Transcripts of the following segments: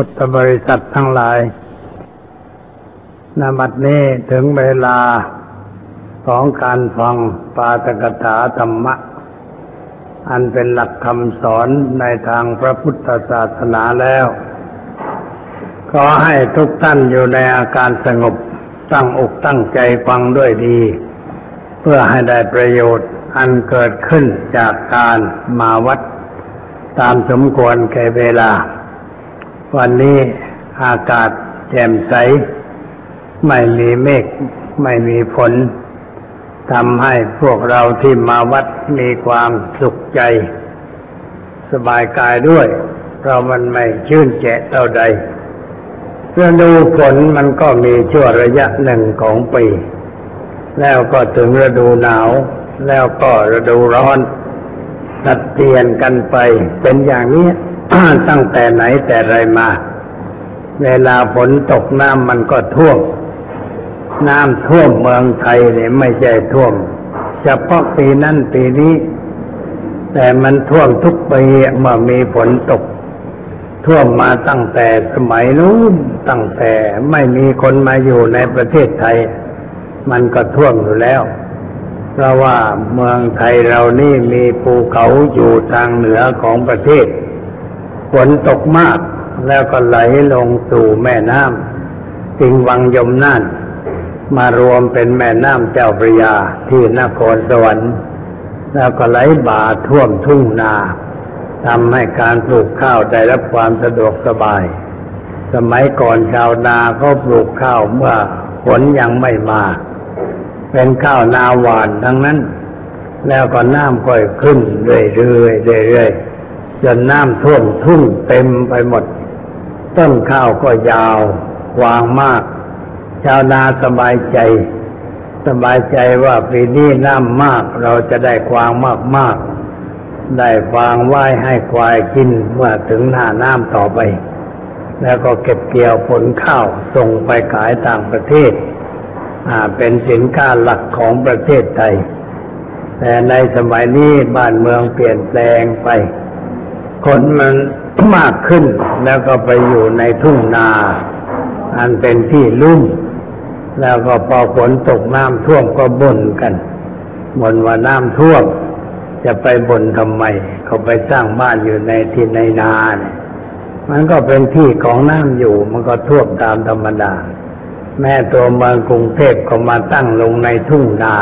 พุทธบริษัททั้งหลายนบัดนี้ถึงเวลาของการฟังปาตกถาธรรมะ อันเป็นหลักคำสอนในทางพระพุทธศาสนาแล้ว ขอให้ทุกท่านอยู่ในอาการสงบตั้งอกตั้งใจฟังด้วยดี เพื่อให้ได้ประโยชน์อันเกิดขึ้นจากการมาวัดตามสมควรแก่เวลา วันนี้อากาศแจ่มใส ไม่มีเมฆไม่มีฝนทำให้พวกเราที่มาวัดมีความสุขใจ สบายกายด้วย เพราะมันไม่ชื่นแจะเท่าใดฤดูฝนมันก็มีช่วระยะหนึ่งของปี แล้วก็ถึงฤดูหนาว แล้วก็ฤดูร้อนตัดเปลี่ยนกันไปเป็นอย่างนี้ ตั้งแต่ไหนแต่ไรมา เวลาฝนตกน้ำมันก็ท่วม น้ำท่วมเมืองไทยเนี่ยไม่ใช่ท่วมเฉพาะปีนั้นปีนี้ แต่มันท่วมทุกปีเมื่อมีฝนตก ท่วมมาตั้งแต่สมัยนู้นตั้งแต่ไม่มีคนมาอยู่ในประเทศไทย มันก็ท่วมอยู่แล้วเพราะว่าเมืองไทยเรานี่มีภูเขาอยู่ทางเหนือของประเทศ ฝนตกมากแล้วก็ไหลลงสู่แม่น้ำจิงวังยมน่าน มารวมเป็นแม่น้ำเจ้าพระยาที่นครสวรรค์ แล้วก็ไหลบ่าท่วมทุ่งนาทำให้การปลูกข้าวได้รับความสะดวกสบาย สมัยก่อนชาวนาเขาปลูกข้าวเมื่อฝนยังไม่มา เป็นข้าวนาหวานทั้งนั้น แล้วก็น้ำค่อยขึ้นเรื่อยๆเรื่อยๆ จนน้ำท่วมทุ่งเต็มไปหมด ต้นข้าวก็ยาวกว้างมาก ชาวนาสบายใจ สบายใจว่าปีนี้น้ำมากเราจะได้กวางมากๆ ได้ฟางไหว้ให้ควายกินเมื่อถึงหน้าน้ำต่อไป แล้วก็เก็บเกี่ยวผลข้าวส่งไปขายต่างประเทศอ่าเป็นสินค้าหลักของประเทศไทย แต่ในสมัยนี้บ้านเมืองเปลี่ยนแปลงไป คนมันมากขึ้นแล้วก็ไปอยู่ในทุ่งนา อันเป็นที่ลุ่ม แล้วก็พอฝนตกน้ำท่วมก็บ่นกันบ่นว่าน้ำท่วม จะไปบ่นทำไม เขาไปสร้างบ้านอยู่ในที่ในนาเนี่ยมันก็เป็นที่ของน้ำอยู่ มันก็ท่วมตามธรรมดา แม่ตัวเมืองกรุงเทพก็มาตั้งลงในทุ่งนา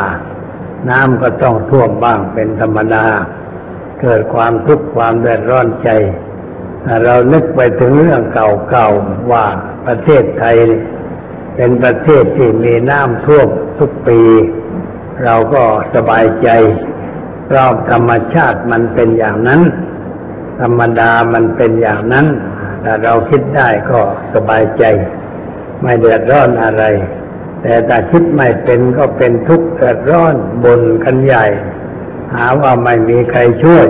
น้ำก็ต้องท่วมบ้างเป็นธรรมดา เกิดความทุกข์ความเดือดร้อนใจ เรานึกไปถึงเรื่องเก่าๆว่าประเทศไทยเป็นประเทศที่มีน้ำท่วมทุกปี เราก็สบายใจเพราะธรรมชาติมันเป็นอย่างนั้น ธรรมดามันเป็นอย่างนั้นถ้าเราคิดได้ก็สบายใจ ไม่เดือดร้อนอะไร แต่ถ้าคิดไม่เป็นก็เป็นทุกข์เดือดร้อนบนกันใหญ่ หาว่าไม่มีใครช่วย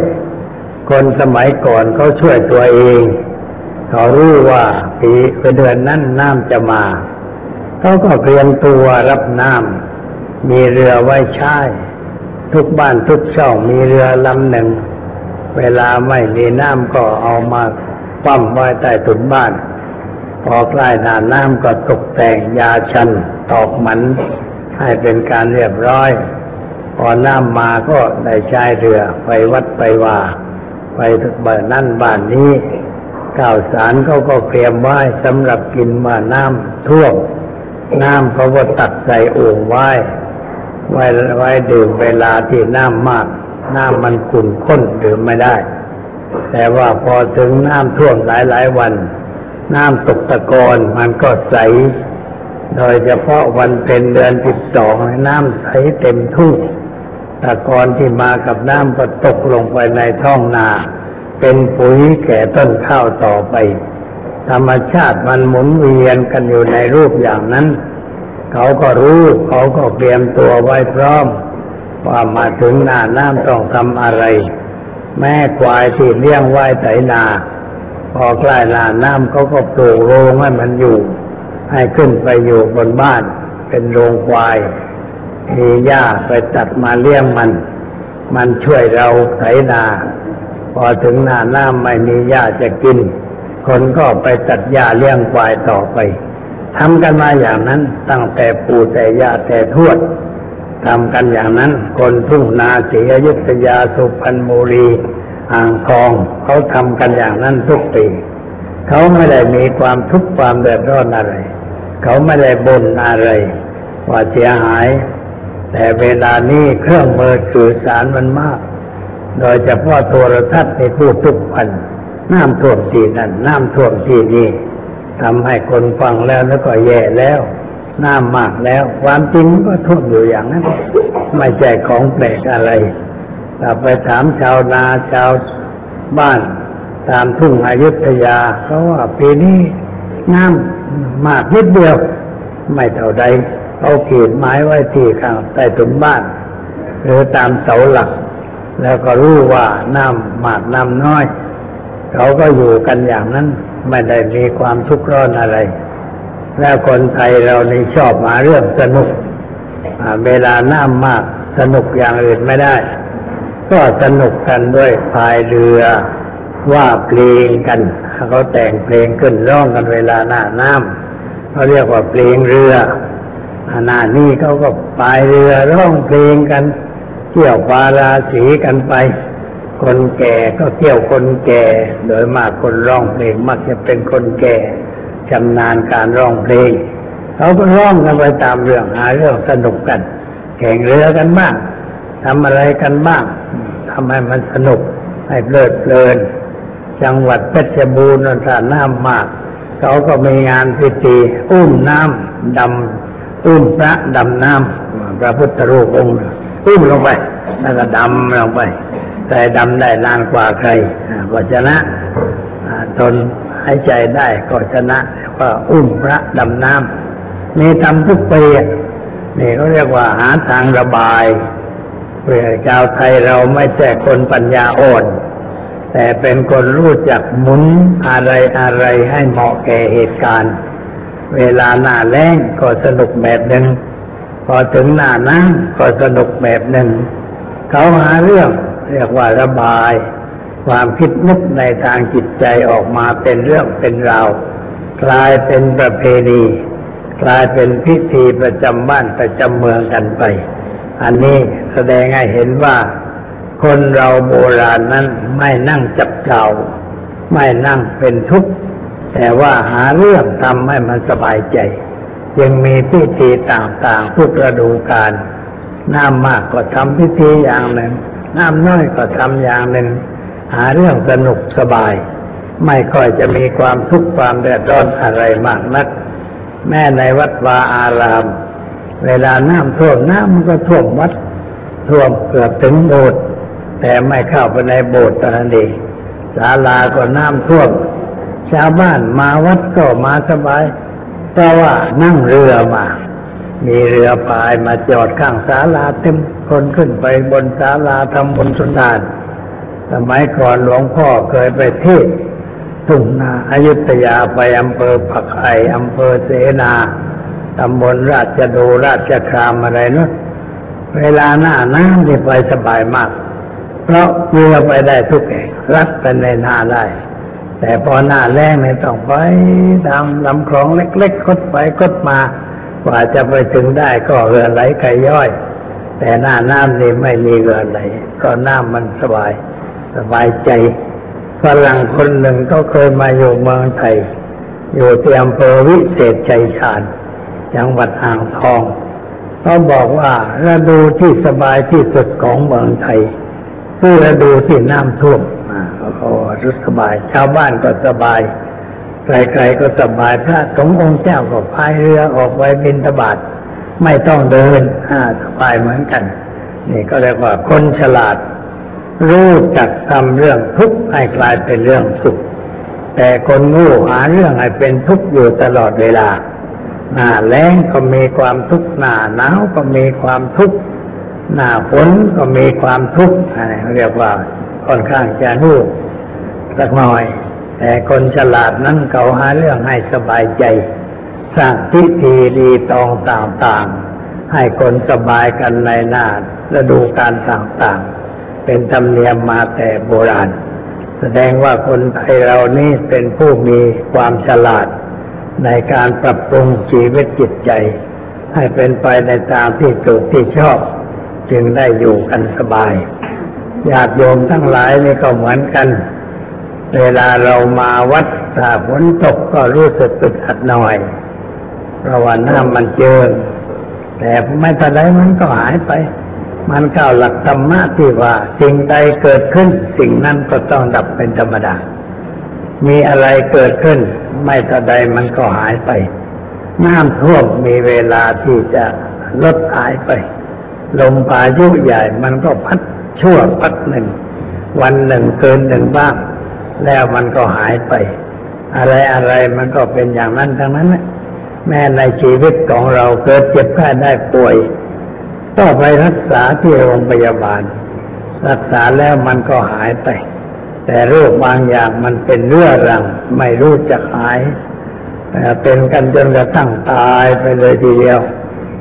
คนสมัยก่อนเขาช่วยตัวเอง เขารู้ว่าปีเดือนนั้นน้ำจะมาเขาก็เตรียมตัวรับน้ำมีเรือไว้ใช้ ทุกบ้านทุกช่องมีเรือลำหนึ่ง เวลาไม่มีน้ำก็เอามาปั้มไว้ใต้ถุนบ้าน พอใกล้หน้าน้ำก็ตกแต่งยาชันตอกหมันให้เป็นการเรียบร้อย พอน้ำมาก็ได้ใช้เรือไปวัดไปว่าไปเบิดนั่นบ้านนี้ข้าวสารเขาก็เตรียมไว้สำหรับกินเมื่อน้ำท่วม น้ำเขาก็ตักใส่โอ่งไว้ ไว้ไว้ดื่มเวลาที่น้ำมาก น้ำมันขุ่นข้นดื่มไม่ได้ แต่ว่าพอถึงน้ำท่วมหลายหลายวัน น้ำตกตะกอนมันก็ใส โดยเฉพาะวันเป็นเดือนสิบสองน้ำใสเต็มทุ่ง ตะกอนที่มากับน้ำก็ตกลงไปในท้องนา เป็นปุ๋ยแก่ต้นข้าวต่อไป ธรรมชาติมันหมุนเวียนกันอยู่ในรูปอย่างนั้น เขาก็รู้เขาก็เตรียมตัวไว้พร้อม ว่ามาถึงหน้าน้ำต้องทำอะไร แม่ควายที่เลี้ยงไว้ไถนา พอใกล้หน้าน้ำเขาก็ปลูกโรงให้มันอยู่ ให้ขึ้นไปอยู่บนบ้านเป็นโรงควาย มีหญ้าไปตัดมาเลี้ยงมัน มันช่วยเราไถนา พอถึงหน้าน้ำไม่มีหญ้าจะกิน คนก็ไปตัดหญ้าเลี้ยงควายต่อไปทำกันมาอย่างนั้นตั้งแต่ปู่แต่ย่าแต่ทวดทำกันอย่างนั้น คนทุ่งนาศรีอยุธยาสุพรรณบุรีอ่างทองเขาทำกันอย่างนั้นทุกปีเขาไม่ได้มีความทุกข์ความเดือดร้อนอะไร เขาไม่ได้บ่นอะไร ว่าเสียหาย แต่เวลานี้เครื่องมือสื่อสารมันมาก โดยเฉพาะโทรทัศน์ในพูดทุกวันน้ำท่วมที่นั่นน้ำท่วมที่นี่ทำให้คนฟังแล้วแล้วก็แย่แล้วน้ำมากแล้ว ความจริงก็ท่วมอยู่อย่างนั้น ไม่ใช่ของแปลกอะไรถ้าไปถามชาวนาชาวบ้าน ตามทุ่งอยุธยาเขาว่าปีนี้น้ำมากนิดเดียว ไม่เท่าใด เอาขีดไม้ไว้ที่ข้างใต้ถุนบ้าน หรือตามเสาหลัก แล้วก็รู้ว่าน้ำมากน้ำน้อย เขาก็อยู่กันอย่างนั้นไม่ได้มีความทุกข์ร้อนอะไร แล้วคนไทยเรานี่ชอบหาเรื่องสนุกเวลาน้ำมากสนุกอย่างอื่นไม่ได้ ก็สนุกกันด้วยพายเรือว่าเพลงกันเขาแต่งเพลงขึ้นร้องกันเวลาหน้าน้ำเขาเรียกว่าเพลงเรือ อาหน้านี้เขาก็พายเรือร้องเพลงกัน เที่ยวปาราสีกันไป คนแก่ก็เที่ยวคนแก่ โดยมากคนร้องเพลงมักจะเป็นคนแก่ชำนาญการร้องเพลงเขาก็ร้องกันไปตามเรื่องหาเรื่องสนุกกัน แข่งเรือกันบ้างทำอะไรกันบ้างทำให้มันสนุกให้เพลิดเพลิน จังหวัดเพชรบูรณ์ถ้าน้ำมากเขาก็มีงานพิธีอุ้มน้ำดำ อุ้มพระดำน้ำพระพุทธรูปองค์อุ้มลงไปแล้วก็ดำลงไปแต่ดำได้นานกว่าใครอ่าก็ชนะทนหายใจได้ก็ชนะว่าอุ้มพระดำน้ำนี่ทำทุกปีอะนี่เขาเรียกว่าหาทางระบายเพื่อชาวไทยเราไม่ใช่คนปัญญาอ่อนแต่เป็นคนรู้จักหมุนอะไรอะไรให้เหมาะแก่เหตุการณ์ เวลาหน้าแล้งก็สนุกแบบหนึ่งพอถึงหน้าน้ำก็สนุกแบบหนึ่งเขาหาเรื่องเรียกว่าระบาย ความคิดนึกในทางจิตใจออกมาเป็นเรื่องเป็นราวกลายเป็นประเพณีกลายเป็นพิธีประจำบ้านประจำเมืองกันไป อันนี้แสดงให้เห็นว่า คนเราโบราณนั้นไม่นั่งจับเก่า ไม่นั่งเป็นทุกข์ แต่ว่าหาเรื่องทำให้มันสบายใจ ยังมีพิธีต่างๆทุกฤดูกาลน้ำมากก็ทำพิธีอย่างหนึ่งน้ำน้อยก็ทำอย่างหนึ่ง หาเรื่องสนุกสบาย ไม่ค่อยจะมีความทุกข์ความเดือดร้อนอะไรมากนัก แม้ในวัดวาอาราม เวลาน้ำท่วมน้ำมันก็ท่วมวัดท่วมเกือบถึงโบสถ์แต่ไม่เข้าไปในโบสถ์ตอนนั้ศาลาก็น้ำท่วม ชาวบ้านมาวัดก็มาสบาย เพราะว่านั่งเรือมา มีเรือพายมาจอดข้างศาลาเต็มคนขึ้นไปบนศาลาทำบนสุนทานสมัยก่อนหลวงพ่อเคยไปเทศน์ทุ่งนาอายุทยาไปอำเภอผักไห่อำเภอเสนาตำบลราชดูราชครามอะไรเนอะเวลาหน้าน้ำนี่ไปสบายมาก เพราะเรือไปได้ทุกแห่งรัดไปในนาได้ แต่พอหน้าแรงเนี่ยต้องไปตามลำคลองเล็กๆคดไปคดมากว่าจะไปถึงได้ก็เรือไหลไก่ย่อย แต่หน้าน้ำนี่ไม่มีเรือไหลก็น้ำมันสบาย สบายใจฝรั่งคนหนึ่งก็เคยมาอยู่เมืองไทย อยู่ที่อำเภอวิเศษชัยชาญจังหวัดอ่างทองเขาบอกว่าฤดูที่สบายที่สุดของเมืองไทย คือดูที่น้ำท่วมอ่าเขารู้สบาย ชาวบ้านก็สบายใครๆก็สบายพระสงฆ์องค์เจ้าก็พายเรือออกไปบินตบาทไม่ต้องเดินอ่าสบายเหมือนกัน นี่ก็เรียกว่าคนฉลาด รู้จักทำเรื่องทุกข์ให้กลายเป็นเรื่องสุข แต่คนงูหาเรื่องให้เป็นทุกข์อยู่ตลอดเวลาหน้าแล้งก็มีความทุกข์หน้าหนาวก็มีความทุกข์ หน้าฝนก็มีความทุกข์อะไรเรียกว่าค่อนข้างจะงูสักหน่อย แต่คนฉลาดนั้นเขาหาเรื่องให้สบายใจ สร้างพิธีดีตองต่างๆ ให้คนสบายกันในหน้าฤดูการต่างๆ เป็นธรรมเนียมมาแต่โบราณ แสดงว่าคนไทยเรานี่เป็นผู้มีความฉลาด ในการปรับปรุงชีวิตจิตใจ ให้เป็นไปในตามที่ถูกที่ชอบ จึงได้อยู่กันสบายญาติโยมทั้งหลายนี่ก็เหมือนกัน เวลาเรามาวัดถ้าฝนตกก็รู้สึกตึดอัดหน่อย เพราะว่าน้ำมันเจิงแต่ไม่ทันใดมันก็หายไป มันเข้าหลักธรรมะที่ว่า สิ่งใดเกิดขึ้น สิ่งนั้นก็ต้องดับเป็นธรรมดา มีอะไรเกิดขึ้น ไม่ทันใดมันก็หายไป น้ำท่วมมีเวลาที่จะลดหายไป ลมพายุใหญ่มันก็พัดชั่วพักหนึ่ง วันหนึ่งเกินหนึ่งบ้าง แล้วมันก็หายไป อะไรอะไรมันก็เป็นอย่างนั้นทั้งนั้นแม้ในชีวิตของเราเกิดเจ็บแค่ได้ป่วย ก็ไปรักษาที่โรงพยาบาล รักษาแล้วมันก็หายไป แต่โรคบางอย่างมันเป็นเรื่อรัง ไม่รู้จะหายแต่เป็นกันจนกระทั่งตายไปเลยทีเดียว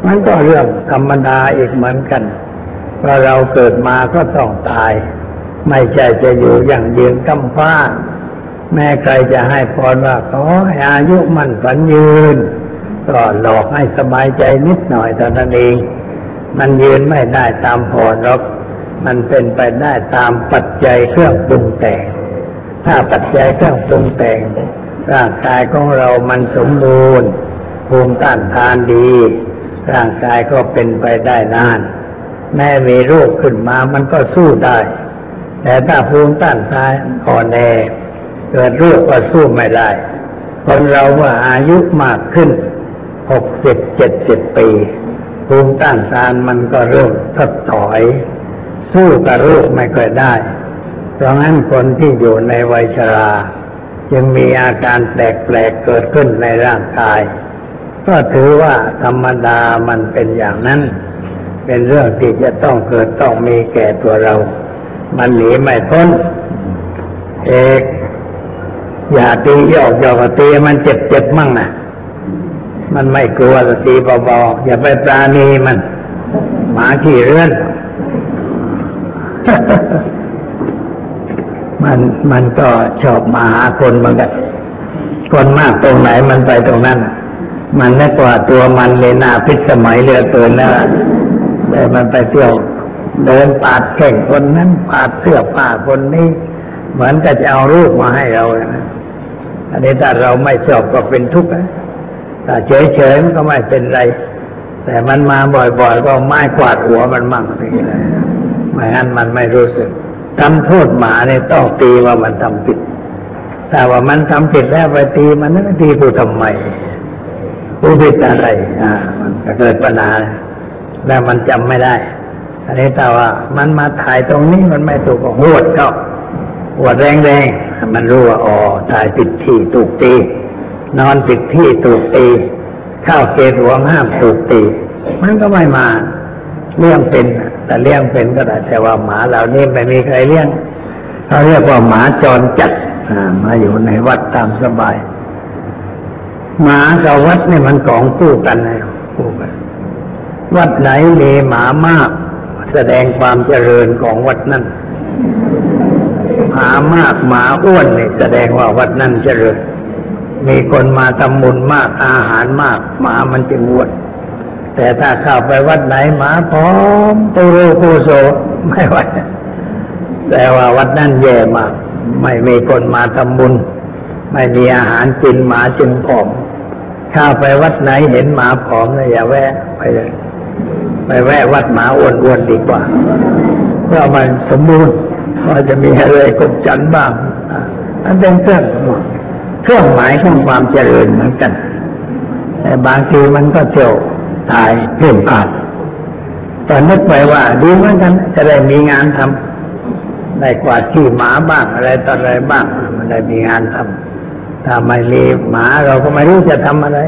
มันก็เรื่องธรรมดาอีกเหมือนกันว่าเราเกิดมาก็ต้องตาย ไม่ใช่จะอยู่อย่างเดียืนกำฟ้า แม่ใครจะให้พรว่าขอให้อายุมั่นฝันยืน ก็หลอกให้สบายใจนิดหน่อยเท่านั้นเอง มันยืนไม่ได้ตามพรหรอกมันเป็นไปได้ตามปัจจัยเครื่องปรุงแต่ง ถ้าปัจจัยเครื่องปรุงแต่งร่างกายของเรามันสมบูรณ์ภูมิต้านทานดี ร่างกายก็เป็นไปได้นาน แม้มีโรคขึ้นมามันก็สู้ได้ แต่ถ้าภูมิต้านทานอ่อนแอเกิดโรคก็สู้ไม่ได้ คนเราว่าอายุมากขึ้นหกสิบเจ็ดสิบปีภูมิต้านทานมันก็เริ่มทดถอย สู้กับโรคไม่ค่อยได้ เพราะงั้นคนที่อยู่ในวัยชรา จึงมีอาการแปลกๆเกิดขึ้นในร่างกาย ก็ถือว่าธรรมดามันเป็นอย่างนั้น เป็นเรื่องที่จะต้องเกิดต้องมีแก่ตัวเรา มันหนีไม่พ้น เอกอย่าตียอกยอกตีมันเจ็บเจ็บมั่งนะมันไม่กลัวตีเบาๆอย่าไปปราณีมัน หมาขี่เรื่อนมันมันก็ชอบมาหาคนเหมือนกันคนมากตรงไหนมันไปตรงนั้น มันนึกว่าตัวมันเลยหน้าพิษสมัยเรือเกินแล้วแต่มันไปเที่ยวเดินปาดแข่งคนนั้นปาดเสื้อผ้าคนนี้ เหมือนกับจะเอารูปมาให้เรานะอันนี้ถ้าเราไม่ชอบก็เป็นทุกข์นะถ้าเฉยๆมันก็ไม่เป็นไร แต่มันมาบ่อยๆ ก็ไม้กวาดหัวมันมั่งสิไม่งั้นมันไม่รู้สึกทำโทษหมาเนี่ยต้องตีว่ามันทำผิด แต่ว่ามันทำผิดแล้วไปตีมันนั่นตีผู้ทำไม ผู้ผิดอะไร อ่า มันก็เกิดปัญหาแล้วมันจำไม่ได้ อันนี้แต่ว่า มันมาถ่ายตรงนี้มันไม่ถูกก็หวดเข้าหวดแรงๆ มันรู้ว่าอ๋อถ่ายผิดที่ถูกตี นอนผิดที่ถูกตี เข้าเกณฑ์หวงห้ามถูกตี มันก็ไม่มาเลี้ยงเป็น แต่เลี้ยงเป็นก็ได้แต่ว่าหมาเหล่านี้ไม่มีใครเลี้ยงเขาเรียกว่าหมาจรจัดมาอยู่ในวัดตามสบาย หมากับวัดนี่มันของคู่กันนะคู่กัน วัดไหนมีหมามาก แสดงความเจริญของวัดนั้นหมามากหมาอ้วนนี่แสดงว่าวัดนั้นเจริญ มีคนมาทำบุญมากอาหารมากหมามันจึงอ้วนแต่ถ้าเข้าไปวัดไหนหมาพร้อมตูโรคูโซไม่ไหวแต่ว่าวัดนั้นแย่มาก ไม่มีคนมาทำบุญ ไม่มีอาหารกินหมาจึงผอม ข้าไปวัดไหนเห็นหมาผอมเลยอย่าแวะไปเลยไปแวะวัดหมาอ้วนๆดีกว่า เพราะมันสมบูรณ์ว่าจะมีอะไรกบจันบ้างอันเป็นเครื่องเครื่องหมายของความเจริญเหมือนกัน แต่บางทีมันก็เที่ยวตายเพ่งผ่านแต่นึกไปว่าดีเหมือนกันจะได้มีงานทำได้กว่าที่หมาบ้างอะไรต่ออะไรบ้างมันได้มีงานทำ ถ้าไม่มีหมาเราก็ไม่รู้จะทำอะไร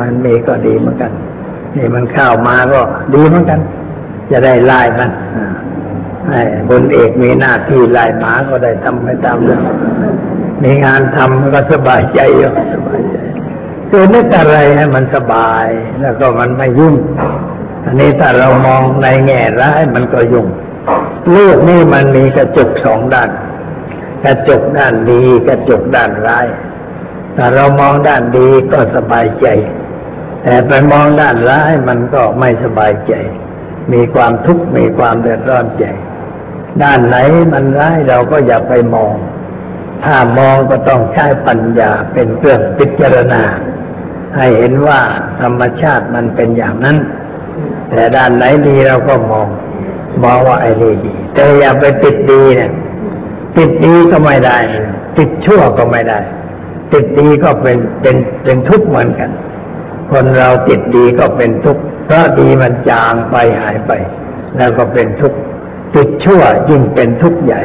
มันมีก็ดีเหมือนกัน นี่มันเข้ามาก็ดีเหมือนกัน จะได้ไล่มันบนเอกมีหน้าที่ไล่หมาก็ได้ทำไปตามเรื่องมีงานทำก็สบายใจอยู่สบายใจคือนึกอะไรให้มันสบาย แล้วก็มันไม่ยุ่ง อันนี้ถ้าเรามองในแง่ร้ายมันก็ยุ่งโลกนี่มันมีกระจกสองด้าน กระจกด้านดีกระจกด้านร้าย ถ้าเรามองด้านดีก็สบายใจ แต่ไปมองด้านร้ายมันก็ไม่สบายใจ มีความทุกข์มีความเดือดร้อนใจ ด้านไหนมันร้ายเราก็อย่าไปมอง ถ้ามองก็ต้องใช้ปัญญาเป็นเครื่องพิจารณา ให้เห็นว่าธรรมชาติมันเป็นอย่างนั้น แต่ด้านไหนดีเราก็มอง มองว่าไอ้นี่ดีแต่อย่าไปติดดีเนี่ยติดดีก็ไม่ได้ ติดชั่วก็ไม่ได้ ติดดีก็เป็นเป็นเป็นทุกข์เหมือนกัน คนเราติดดีก็เป็นทุกข์เพราะดีมันจางไปหายไป แล้วก็เป็นทุกข์ติดชั่วยิ่งเป็นทุกข์ใหญ่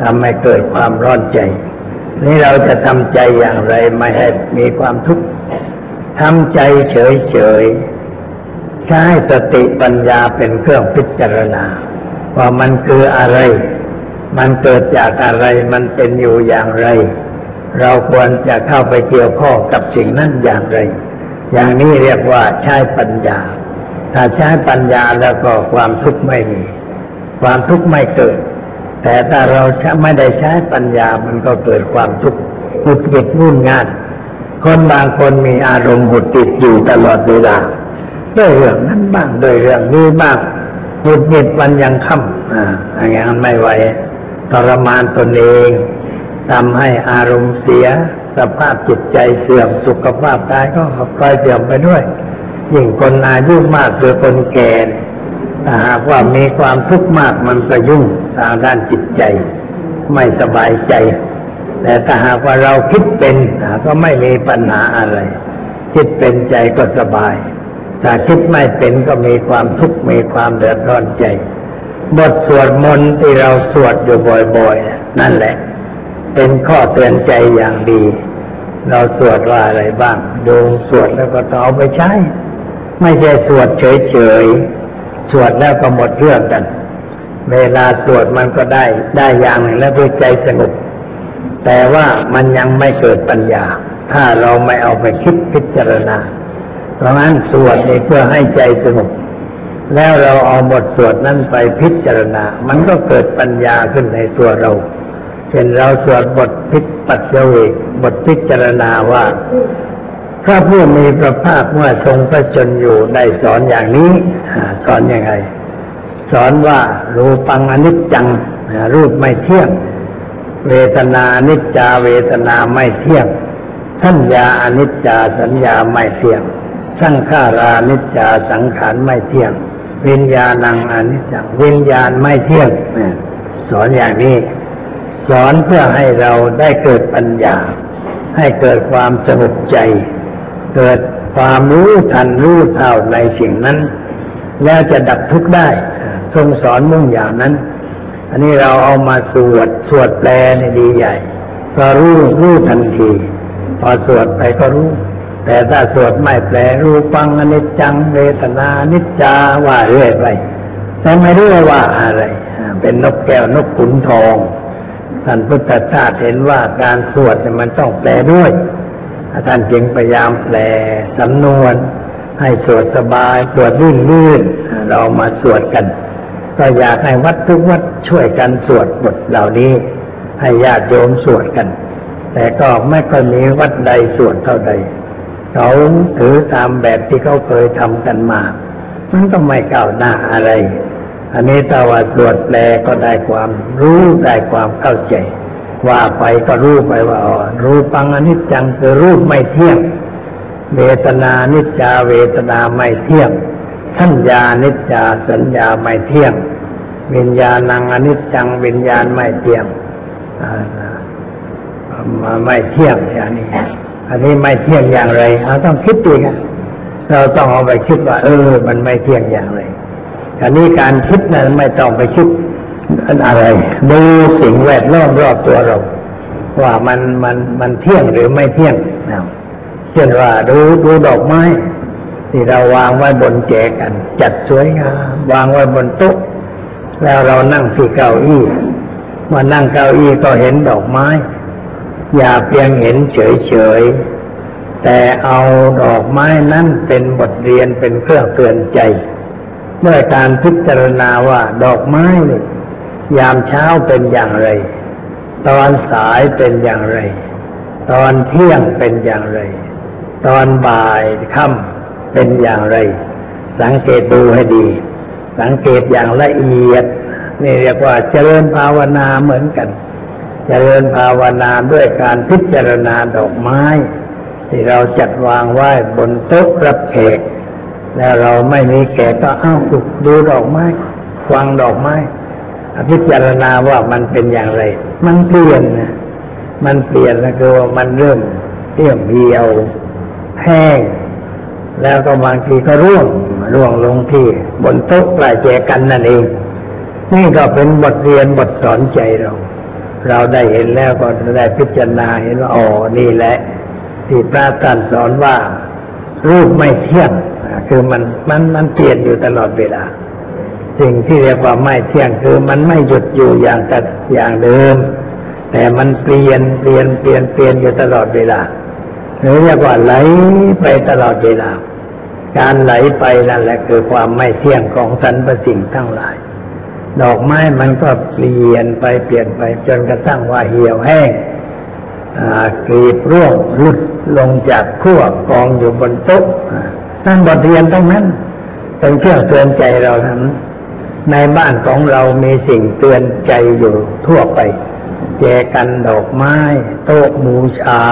ทำให้เกิดความร้อนใจ นี่เราจะทำใจอย่างไรไม่ให้มีความทุกข์ทำใจเฉยเฉยใช้สติปัญญาเป็นเครื่องพิจารณา ว่ามันคืออะไร มันเกิดจากอะไร มันเป็นอยู่อย่างไร เราควรจะเข้าไปเกี่ยวข้องกับสิ่งนั้นอย่างไร อย่างนี้เรียกว่าใช้ปัญญา ถ้าใช้ปัญญาแล้วก็ความทุกข์ไม่มี ความทุกข์ไม่เกิด แต่ถ้าเราไม่ได้ใช้ปัญญามันก็เกิดความทุกข์หุดหงิดวุ่นงาน คนบางคนมีอารมณ์หุดติดอยู่ตลอดเวลาด้วยเรื่องนั้นบ้างด้วยเรื่องนี้บ้างหุดหงิดวันยังค่ำอ่าอย่างนั้นไม่ไหวทรมานตนเอง ทำให้อารมณ์เสีย สภาพจิตใจเสื่อมสุขภาพกายก็คอยเสื่อมไปด้วย ยิ่งคนอายุมากหรือคนแก่ถ้าหากว่ามีความทุกข์มากมันก็ยุ่งทางด้านจิตใจ ไม่สบายใจ แต่ถ้าหากว่าเราคิดเป็นก็ไม่มีปัญหาอะไร คิดเป็นใจก็สบายถ้าคิดไม่เป็นก็มีความทุกข์มีความเดือดร้อนใจ บทสวดมนต์ที่เราสวดอยู่บ่อย ๆ นั่นแหละ เป็นข้อเตือนใจอย่างดี เราสวดว่าอะไรบ้าง ดูสวดแล้วก็ต้องเอาไปใช้ ไม่ใช่สวดเฉยๆ สวดแล้วก็หมดเรื่องกัน เวลาสวดมันก็ได้ได้อย่างหนึ่งแล้วใจสงบแต่ว่ามันยังไม่เกิดปัญญา ถ้าเราไม่เอาไปคิดพิจารณา เพราะงั้นสวดเพื่อให้ใจสงบแล้วเราเอาบทสวดนั้นไปพิจารณา มันก็เกิดปัญญาขึ้นในตัวเรา ช่นเราสวดบทพิปัจเจเวกบทพิจารณาว่า พระผู้มีพระภาคเมื่อทรงพระชนอยู่ได้สอนอย่างนี้สอนอยังไง สอนว่ารูปังอนิจจังรูปไม่เที่ยง เวทนานิจจาเวทนาไม่เที่ยง สัญญาอนิจจาสัญญาไม่เที่ยงสังขารานิจจาสังขารไม่เที่ยง วิญญาณังอนิจจังวิญญาณไม่เที่ยงสอนอย่างนี้ สอนเพื่อให้เราได้เกิดปัญญา ให้เกิดความสงบใจ เกิดความรู้ทันรู้เท่าในสิ่งนั้น แล้วจะดับทุกข์ได้ทรงสอนมุ่งอย่างนั้น อันนี้เราเอามาสวดสวดแปลในดีใหญ่พอรู้รู้ทันที พอสวดไปก็รู้ แต่ถ้าสวดไม่แปลรู้ฟังอนิจจังเวทนานิจจาว่าเรื่อยไปแต่ไม่รู้ว่าอะไร เป็นนกแก้วนกขุนทอง ท่านพุทธทาสเห็นว่าการสวดมันต้องแปลด้วย ท่านจึงพยายามแปลสำนวน ให้สวดสบายสวดลื่นลื่นเรามาสวดกัน ก็อยากให้วัดทุกวัดช่วยกันสวดบทเหล่านี้ ให้ญาติโยมสวดกัน แต่ก็ไม่ค่อยมีวัดใดสวดเท่าใดเขาถือตามแบบที่เขาเคยทำกันมา มันก็ไม่ก้าวหน้าอะไร อันนี้ถ้าว่าสวดแปลก็ได้ความรู้ได้ความเข้าใจ ว่าไปก็รู้ไปว่าอ๋อรู้ปังอนิจจังคือรูปไม่เที่ยง เวทนานิจจาเวทนาไม่เที่ยง สัญญานิจจาสัญญาไม่เที่ยง วิญญาณังอนิจจังวิญญาณไม่เที่ยงมาไม่เที่ยงอย่างนี้ อันนี้ไม่เที่ยงอย่างไรเราต้องคิดดีกันเราต้องเอาไปคิดว่า เออ มันไม่เที่ยงอย่างไร อันนี้การคิดนั้นไม่ต้องไปคิดอะไร ดูสิ่งแวดล้อมรอบตัวเรา ว่ามันมันมันเที่ยงหรือไม่เที่ยงนะเช่นว่าดูดูดอกไม้ที่เราวางไว้บนแจกัน จัดสวยงามวางไว้บนโต๊ะแล้วเรานั่งที่เก้าอี้มานั่งเก้าอี้ก็เห็นดอกไม้ อย่าเพียงเห็นเฉยๆแต่เอาดอกไม้นั้นเป็นบทเรียนเป็นเครื่องเตือนใจ เมื่อการพิจารณาว่าดอกไม้เนี่ยามเช้าเป็นอย่างไร ตอนสายเป็นอย่างไร ตอนเที่ยงเป็นอย่างไร ตอนบ่ายค่ำเป็นอย่างไร สังเกตดูให้ดี สังเกตอย่างละเอียดนี่เรียกว่าเจริญภาวนาเหมือนกัน เจริญภาวนาด้วยการพิจารณาดอกไม้ ที่เราจัดวางไว้บนโต๊ะรับแขก แล้วเราไม่มีแขกก็เอ้าดูดอกไม้ฟังดอกไม้พิจารณาว่ามันเป็นอย่างไร มันเปลี่ยนนะมันเปลี่ยนแล้วคือว่ามันเริ่มเตี้ยมเหี่ยว แห้ง แล้วก็บางทีก็ร่วงร่วงลงที่บนโต๊ะปลายแจกันนั่นเอง นี่ก็เป็นบทเรียนบทสอนใจเรา เราได้เห็นแล้วก็ได้พิจารณาเห็นว่าอ๋อนี่แหละ ที่พระท่านสอนว่า รูปไม่เที่ยง คือมันมันมันเปลี่ยนอยู่ตลอดเวลา สิ่งที่เรียกว่าไม่เที่ยงคือมันไม่หยุดอยู่อย่างแต่อย่างเดิม แต่มันเปลี่ยนเปลี่ยนเปลี่ยนเปลี่ยนอยู่ตลอดเวลาหรือเรียกว่าไหลไปตลอดเวลา การไหลไปนั่นแหละคือความไม่เที่ยงของสรรพสิ่งทั้งหลาย ดอกไม้มันก็เปลี่ยนไปเปลี่ยนไปจนกระทั่งว่าเหี่ยวแห้งกรีบร่วงหลุดลงจากขั้วกองอยู่บนโต๊ะ นั่นบทเรียนทั้งนั้นเป็นเครื่องเตือนใจเราทั้งนั้นในบ้านของเรามีสิ่งเตือนใจอยู่ทั่วไป แจกันดอกไม้ โต๊ะมูชา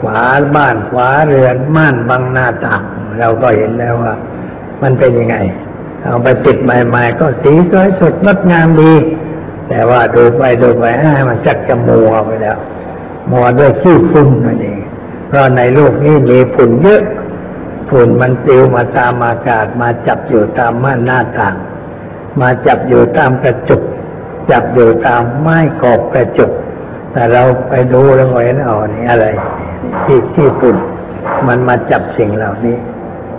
ขวาบ้านขวาเรือนม่านบังหน้าต่างเราก็เห็นแล้วว่า มันเป็นยังไง เอาไปติดใหม่ๆก็สีสวยสดงดงามดี แต่ว่าดูไปดูไปมันจักจะมัวไปแล้วมัวด้วยขี้ฝุ่นนั่นเองเพราะในโลกนี้มีฝุ่นเยอะ ฝุ่นมันปลิวมาตามอากาศ มาจับอยู่ตามม่านหน้าต่าง มาจับอยู่ตามกระจกจับอยู่ตามไม้กอบกระจกแต่เราไปดูแล้วเห็นอ๋อนี่อะไร ที่ที่ฝุ่นมันมาจับสิ่งเหล่านี้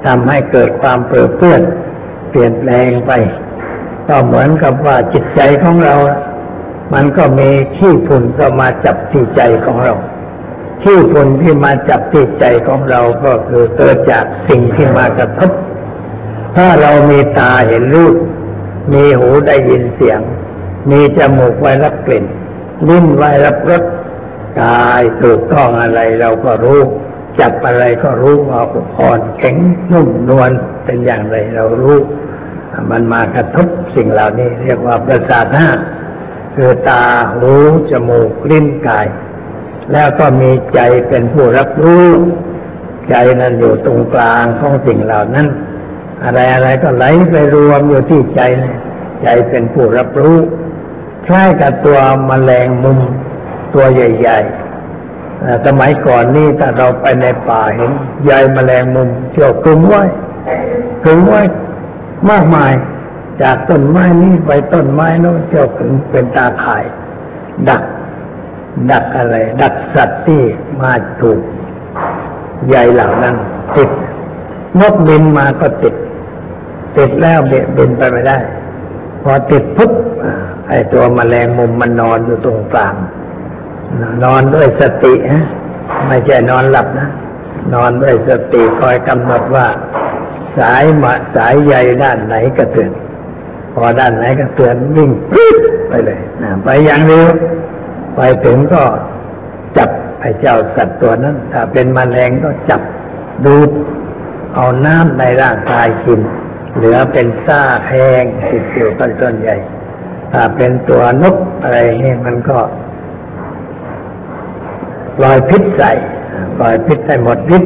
ทำให้เกิดความเปื้อเปื้อนเปลี่ยนแปลงไป ก็เหมือนกับว่าจิตใจของเรา มันก็มีขี้ฝุ่นก็มาจับที่ใจของเรา ขี้ฝุ่นที่มาจับที่ใจของเราก็คือเกิดจากสิ่งที่มากระทบ ถ้าเรามีตาเห็นรูป มีหูได้ยินเสียง มีจมูกไว้รับกลิ่น ลิ้นไว้รับรสกายถูกต้องอะไรเราก็รู้ จับอะไรก็รู้ว่าอ่อนแข็งนุ่มนวลเป็นอย่างไรเรารู้มันมากระทบสิ่งเหล่านี้ เรียกว่าประสาทห้าคือตาหูจมูกลิ้นกาย แล้วก็มีใจเป็นผู้รับรู้ ใจนั้นอยู่ตรงกลางของสิ่งเหล่านั้น อะไรอะไรก็ไหลไปรวมอยู่ที่ใจใจเป็นผู้รับรู้คล้ายกับตัวมแมลงมุมตัวใหญ่ๆสมัยก่อนนี่ถ้าเราไปในป่าเห็นใยแมลงมุมเที่ยวกลุ่มไว้กลุ่มไว้มากมายจากต้นไม้นี้ไปต้นไม้โน้นเที่ยวถึงเป็นตาข่าย ดัก ดักอะไร ดักสัตว์ที่มาถูกใยเหล่านั้นติดนกบินมาก็ติด ติดแล้วเบินไปไม่ได้ พอติดปุ๊บไอตัวมแมลงมุมมันนอนอยู่ตรงกลาง นอนด้วยสติฮะไม่ใช่นอนหลับนะ นอนด้วยสติคอยกำหนดว่า สายมาสายใยด้านไหนก็เตือนพอด้านไหนก็เตือนวิ่งปุ๊บไปเลยนะไปอย่างเร็ว ไปถึงก็จับไอ้เจ้าสัตว์ตัวนั้น ถ้าเป็นมแมลงก็จับดูดเอาน้ำในร่างกายกิน เหลือเป็นซ่าแห้งติดอยู่ต้นต้นใหญ่ ถ้าเป็นตัวนกอะไรนี่มันก็ปล่อยพิษใส่ปล่อยพิษใส่หมดพิษ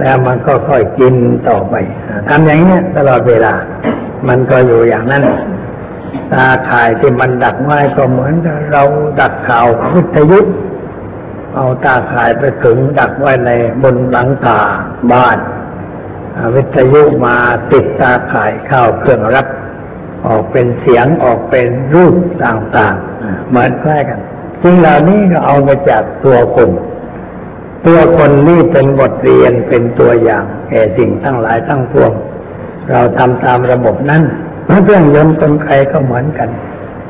แล้วมันก็ค่อยกินต่อไปทำอย่างนี้ตลอดเวลา มันก็อยู่อย่างนั้น ตาข่ายที่มันดักไว้ก็เหมือนเราดักข่าววิทยุเอาตาข่ายไปถึงดักไว้ในบนหลังคาบ้าน วิทยุมาติดตาข่ายเข้าเครื่องรับ ออกเป็นเสียงออกเป็นรูปต่างๆเหมือนคล้กันสิ่งเหล่านี้ก็เอามาจากตัวคนตัวคนนี่เป็นบทเรียนเป็นตัวอย่างแก่สิ่งทั้งหลายทั้งปวง เราทำตามระบบนั้น เครื่องยนต์กลไกก็เหมือนกัน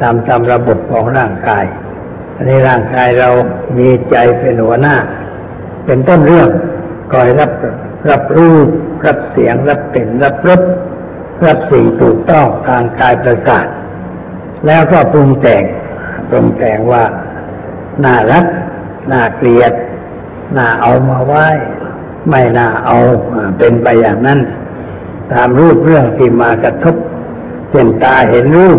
ตามตามระบบของร่างกาย อันนี้ร่างกายเรามีใจเป็นหัวหน้า เป็นต้นเรื่องคอยรับรับรู้รับเสียงรับกลิ่นรับรสรับสิ่งถูกต้องทางกายประสาท แล้วก็ปรุงแต่งปรุงแต่งว่าน่ารักน่าเกลียดน่าเอามาไหว้ ไม่น่าเอาเป็นไปอย่างนั้น ตามรูปเรื่องที่มากระทบ เช่นตาเห็นรูป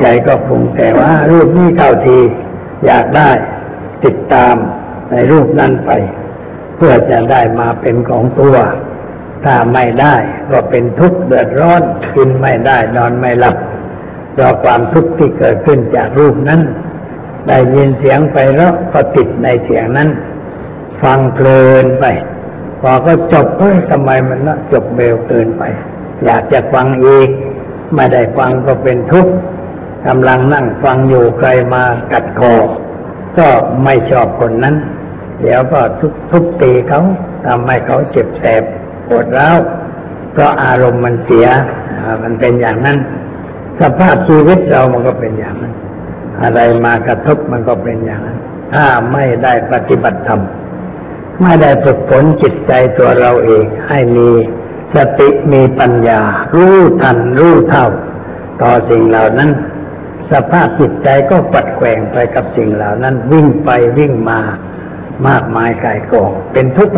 ใจก็ปรุงแต่ว่ารูปนี้เข้าทีอยากได้ติดตามในรูปนั้นไป เพื่อจะได้มาเป็นของตัว ถ้าไม่ได้ก็เป็นทุกข์เดือดร้อนกินไม่ได้นอนไม่หลับเพราะความทุกข์ที่เกิดขึ้นจากรูปนั้น ได้ยินเสียงไปแล้วก็ติดในเสียงนั้น ฟังเพลินไป พอก็จบเฮ้ยทำไมมันละจบเร็วเกินไป อยากจะฟังอีก ไม่ได้ฟังก็เป็นทุกข์กำลังนั่งฟังอยู่ใครมากัดคอก็ไม่ชอบคนนั้น เดี๋ยวก็ทุบทุบตีเขาทำให้เขาเจ็บแสบปวดร้าวเพราะอารมณ์มันเสียมันเป็นอย่างนั้น สภาพชีวิตเรามันก็เป็นอย่างนั้น อะไรมากระทบมันก็เป็นอย่างนั้น ถ้าไม่ได้ปฏิบัติธรรมไม่ได้ฝึกฝนจิตใจตัวเราเองให้มี สติมีปัญญา รู้ทันรู้เท่า ต่อสิ่งเหล่านั้น สภาพจิตใจก็ปัดแกว่งไปกับสิ่งเหล่านั้น วิ่งไปวิ่งมามากมายกายกองเป็นทุกข์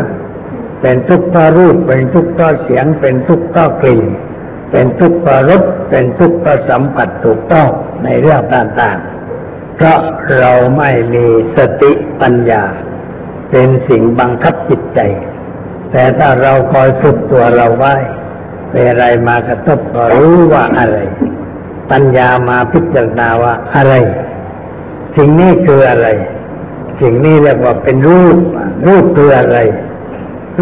เป็นทุกข์เพราะรูปเป็นทุกข์เพราะเสียง เป็นทุกข์เพราะกลิ่น เป็นทุกข์เพราะรสเป็นทุกข์เพราะสัมผัสถูกต้องในเรื่องต่างๆ เพราะเราไม่มีสติปัญญา เป็นสิ่งบังคับจิตใจ แต่ถ้าเราคอยฝึกตัวเราไว้เป็นอะไรมากระทบก็รู้ว่าอะไร ปัญญามาพิจารณาว่าอะไร สิ่งนี้คืออะไร สิ่งนี้เรียกว่าเป็นรูป รูปคืออะไร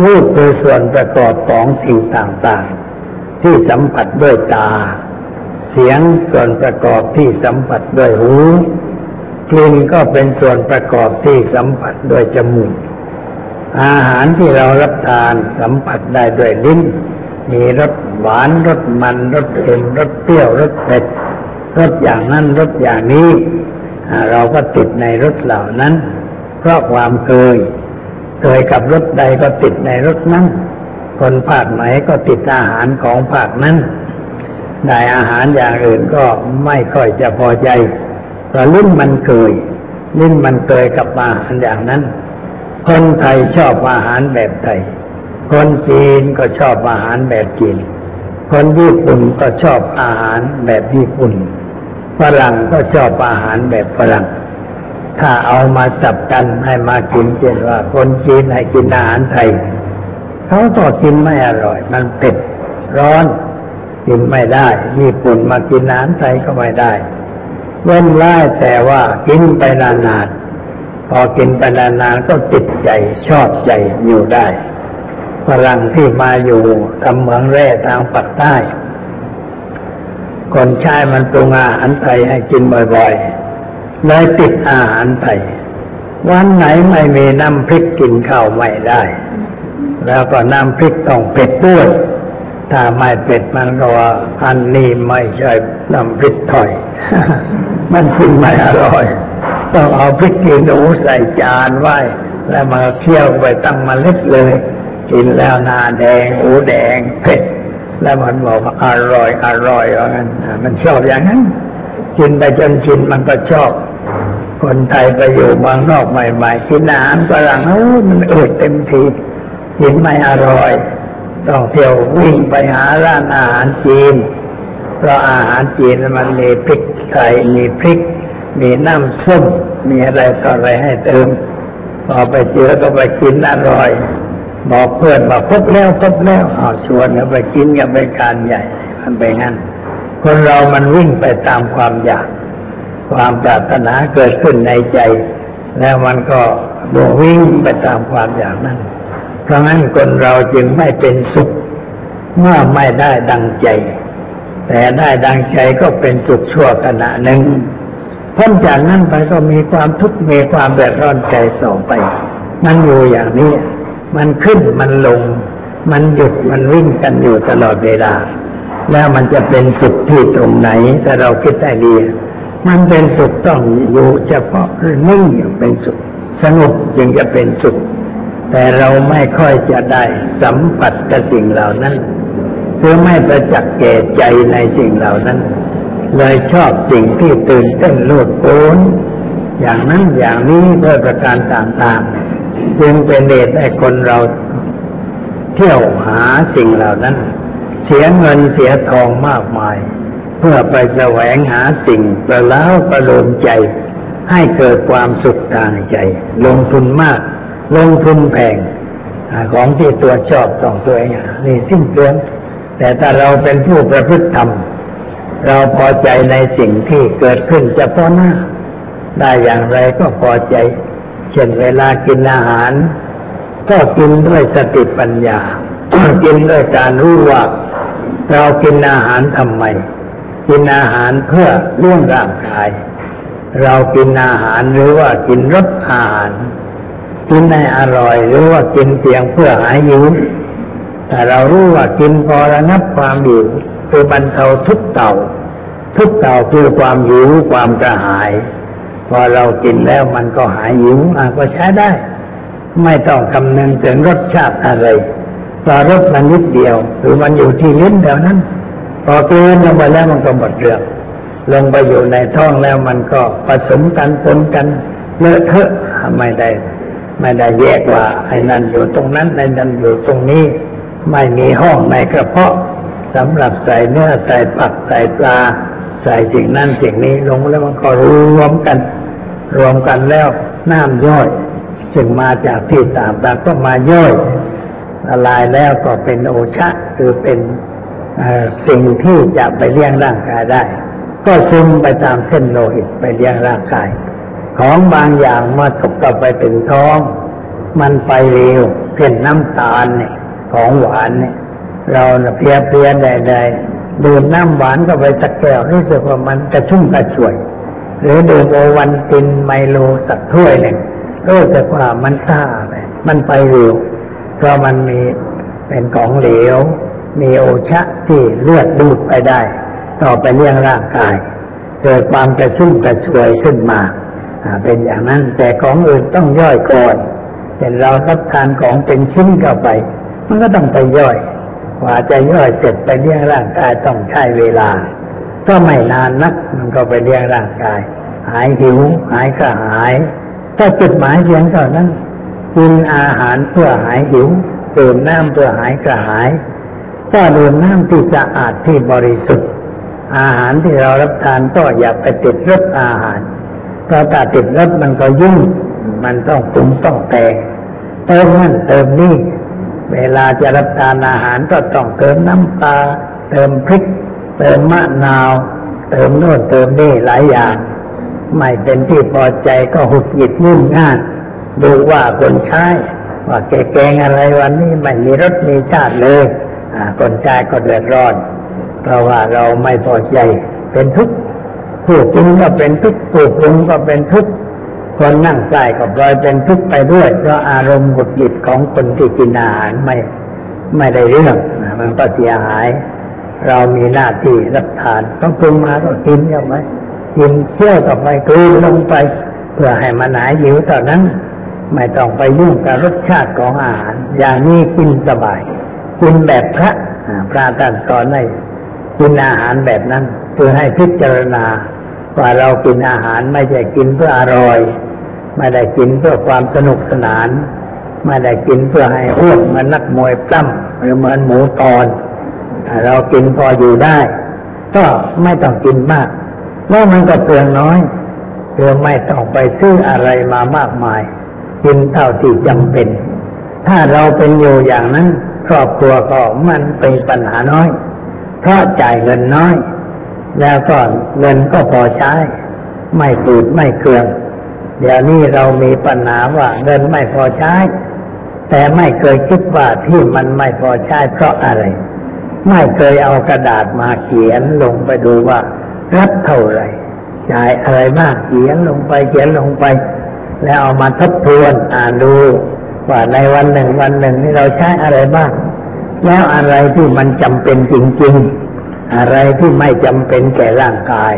รูปคือส่วนประกอบของสิ่งต่างๆ ที่สัมผัสด้วยตา เสียงส่วนประกอบที่สัมผัสด้วยหูกลิ่นก็เป็นส่วนประกอบที่สัมผัสด้วยจมูก อาหารที่เรารับทานสัมผัสได้ด้วยลิ้น มีรสหวานรสมันรสเค็มรสเปรี้ยวรสเผ็ดรสอย่างนั้นรสอย่างนี้เราก็ติดในรสเหล่านั้น เพราะความเคยเคยกับรถใดก็ติดในรถนั้น คนภาคไหนก็ติดอาหารของภาคนั้นได้อาหารอย่างอื่นก็ไม่ค่อยจะพอใจเพราะลิ้นมันเคยลิ้นมันเคยกับอาหารอย่างนั้น คนไทยชอบอาหารแบบไทย คนจีนก็ชอบอาหารแบบจีน คนญี่ปุ่นก็ชอบอาหารแบบญี่ปุ่น ฝรั่งก็ชอบอาหารแบบฝรั่ง ถ้าเอามาจับกันให้มากินเช่นว่า คนจีนให้กินอาหารไทย เขาก็กินไม่อร่อย มันเผ็ดร้อนกินไม่ได้ ญี่ปุ่นมากินอาหารไทยก็ไม่ได้ เว้นไล่แต่ว่ากินไปนานๆ พอกินไปนานๆก็ติดใจชอบใจอยู่ได้ฝรั่งที่มาอยู่ทำเมืองแร่ทางปักใต้ คนชายมันปรุงอาหารไทยให้กินบ่อยๆเลยติดอาหารไทยวันไหนไม่มีน้ำพริกกินข้าวไม่ได้ แล้วก็น้ำพริกต้องเผ็ดด้วย ถ้าไม่เผ็ดมันก็ว่าอันนี้ไม่ใช่น้ำพริกถอย มันกินไม่อร่อย ต้องเอาพริกกินหนูใส่จานไว้ แล้วมาเคี่ยวไปตั้งมาเล็ดเลย กินแล้วหน้าแดงหูแดงเผ็ดแล้วมันบอกอร่อยอร่อยว่างั้นมันชอบอย่างนั้น กินไปจนชินมันก็ชอบ คนไทยไปอยู่เมืองนอกใหม่ๆกินอาหารฝรั่งโอ้มันอืดเต็มทีกินไม่อร่อยต้องเที่ยววิ่งไปหาร้านอาหารจีนเพราะอาหารจีนมันมีพริกไทยมีพริก มีน้ำส้ม มีอะไรต่อะไรให้เติมพอไปเจอก็ไปกินอร่อย บอกเพื่อนบอกพบแล้วพบแล้วเอาชวนไปกินกันไปการใหญ่ มันไปงั้น คนเรามันวิ่งไปตามความอยาก ความปรารถนาเกิดขึ้นในใจ แล้วมันก็บวิ่งไปตามความอยากนั้น เพราะงั้นคนเราจึงไม่เป็นสุข เมื่อไม่ได้ดังใจ แต่ได้ดังใจก็เป็นสุขชั่วขณะหนึ่ง พ้นจากนั้นไปก็มีความทุกข์มีความเดือดร้อนใจต่อไป มันอยู่อย่างนี้ มันขึ้นมันลง มันหยุดมันวิ่งกันอยู่ตลอดเวลา แล้วมันจะเป็นสุขที่ตรงไหนถ้าเราคิดได้ดีมันเป็นสุขต้องอยู่เฉพาะนิ่งเป็นสุขสงบจึงจะเป็นสุข แต่เราไม่ค่อยจะได้สัมผัสกับสิ่งเหล่านั้น คือไม่ประจักษ์แก่ใจในสิ่งเหล่านั้น เลยชอบสิ่งที่ตื่นเต้นโลดโผนอย่างนั้นอย่างนี้ด้วยประการต่างๆ จึงเป็นเหตุให้คนเราเที่ยวหาสิ่งเหล่านั้น เสียเงินเสียทองมากมาย เพื่อไปแสวงหาสิ่งประล้าประโลมใจ ให้เกิดความสุขทางใจ ลงทุนมาก ลงทุนแพงของที่ตัวชอบต้องตัวเองนี่สิ้นเปลืองแต่ถ้าเราเป็นผู้ประพฤติธรรม เราพอใจในสิ่งที่เกิดขึ้นเฉพาะหน้า ได้อย่างไรก็พอใจ เช่นเวลากินอาหาร ก็กินด้วยสติปัญญา กินด้วยการรู้ว่า เรากินอาหารทำไม กินอาหารเพื่อเลี้ยงร่างกาย เรากินอาหารหรือว่ากินรสอาหาร กินให้อร่อยหรือว่ากินเพียงเพื่อหายหิวแต่เรารู้ว่ากินพอระงับความหิว คือบรรเทาทุกเต่า ทุกเต่าคือความหิวความกระหาย พอเรากินแล้วมันก็หายหิวอะก็ใช้ได้ ไม่ต้องคำนึงถึงรสชาติอะไรพอรสมันนิดเดียวหรือมันอยู่ที่ลิ้นเดียวนั้นพอเกินลงไปแล้วมันก็หมดเรื่องลงไปอยู่ในท้องแล้วมันก็ผสมกันปนกันเลอะเทอะไม่ได้ ไม่ได้แยกว่าไอ้นั่นอยู่ตรงนั้นไอ้นั่นอยู่ตรงนี้ ไม่มีห้องในกระเพาะ สำหรับใส่เนื้อใส่ผักใส่ปลา ใส่สิ่งนั้นสิ่งนี้ลงแล้วมันก็รวมกัน รวมกันแล้วน้ำย่อย จึงมาจากที่ต่างๆก็มาย่อยละลายแล้วก็เป็นโอชะคือเป็นสิ่งที่จะไปเลี้ยงร่างกายได้ ก็ซึมไปตามเส้นโลหิตไปเลี้ยงร่างกาย ของบางอย่างมาตกกับไปเป็นท้อง มันไปเร็วเช่นน้ำตาลเนี่ยของหวานเนี่ย เราเพียเพียใดๆดื่มน้ำหวานก็ไปสักแก้วรู้สึกว่ามันกระชุ่มกระชวย หรือดื่มโอวันตินไมโลสักถ้วยหนึ่งรู้สึกว่ามันซ่าไปมันไปเร็วเพราะมันมีเป็นของเหลว มีโอชะที่เลือดดูดไปได้ ต่อไปเลี้ยงร่างกาย เกิดความกระชุ่มกระชวยขึ้นมาเป็นอย่างนั้นแต่ของอื่นต้องย่อยก่อนเช่นเรารับทานของเป็นชิ้นเข้าไป มันก็ต้องไปย่อย กว่าจะย่อยเสร็จไปเลี้ยงร่างกายต้องใช้เวลา ก็ไม่นานนักมันก็ไปเลี้ยงร่างกาย หายหิว หายกระหาย ถ้าจุดหมายเพียงเท่านั้นกินอาหารเพื่อหายหิวดื่มน้ำเพื่อหายกระหายก็ดื่มน้ำที่สะอาดที่บริสุทธิ์ อาหารที่เรารับทานก็อย่าไปติดรสอาหารเพราะถ้าติดรสมันก็ยุ่ง มันต้องปรุงต้องแต่งเติมนั่นเติมนี่ เวลาจะรับทานอาหารก็ต้องเติมน้ำปลาเติมพริก เติมมะนาว เติมโน่นเติมนี่หลายอย่าง ไม่เป็นที่พอใจก็หุดหยิดนุ่นง่านดูว่าคนใช้ว่าแกแกงอะไรวันนี้ไม่มีรสมีชาติเลยคนใช้ก็เดือดร้อน เพราะว่าเราไม่พอใจเป็นทุกข์ผู้กินก็เป็นทุกข์ผู้ปรุงก็เป็นทุกข์ คนนั่งใกล้ก็ปล่อยเป็นทุกข์ไปด้วยเพราะอารมณ์หงุดหงิดของคนที่กินอาหารไม่ไม่ได้เรื่องมันก็เสียหาย เรามีหน้าที่รับทานต้องปรุงมาก็กินเข้าไปกินเที่ยวกับไปกลืนลงไป เพื่อให้มันหายหิวเท่านั้น ไม่ต้องไปยุ่งกับรสชาติของอาหาร อย่างนี้กินสบาย กินแบบพระพระท่านสอนให้กินอาหารแบบนั้นเพื่อให้พิจารณาว่าเรากินอาหารไม่ใช่กินเพื่ออร่อย ไม่ได้กินเพื่อความสนุกสนาน ไม่ได้กินเพื่อให้อ้วนเหมือนนักมวยปล้ำหรือเหมือนหมูตอน เรากินพออยู่ได้ ก็ไม่ต้องกินมากแล้วมันก็เปลืองน้อยเพื่อไม่ต้องไปซื้ออะไรมามากมาย กินเท่าที่จำเป็น ถ้าเราเป็นอยู่อย่างนั้น ครอบครัวก็มันเป็นปัญหาน้อย เพราะจ่ายเงินน้อย แล้วก็เงินก็พอใช้ ไม่ปูดไม่เคือง เดี๋ยวนี้เรามีปัญหาว่าเงินไม่พอใช้ แต่ไม่เคยคิดว่าที่มันไม่พอใช้เพราะอะไร ไม่เคยเอากระดาษมาเขียนลงไปดูว่ารับเท่าไหร่จ่ายอะไรมากเขียนลงไปเขียนลงไป แล้วเอามาทบทวนอ่านดูว่าในวันหนึ่งวันหนึ่งนี่เราใช้อะไรบ้าง แล้วอะไรที่มันจำเป็นจริง ๆ อะไรที่ไม่จำเป็นแก่ร่างกาย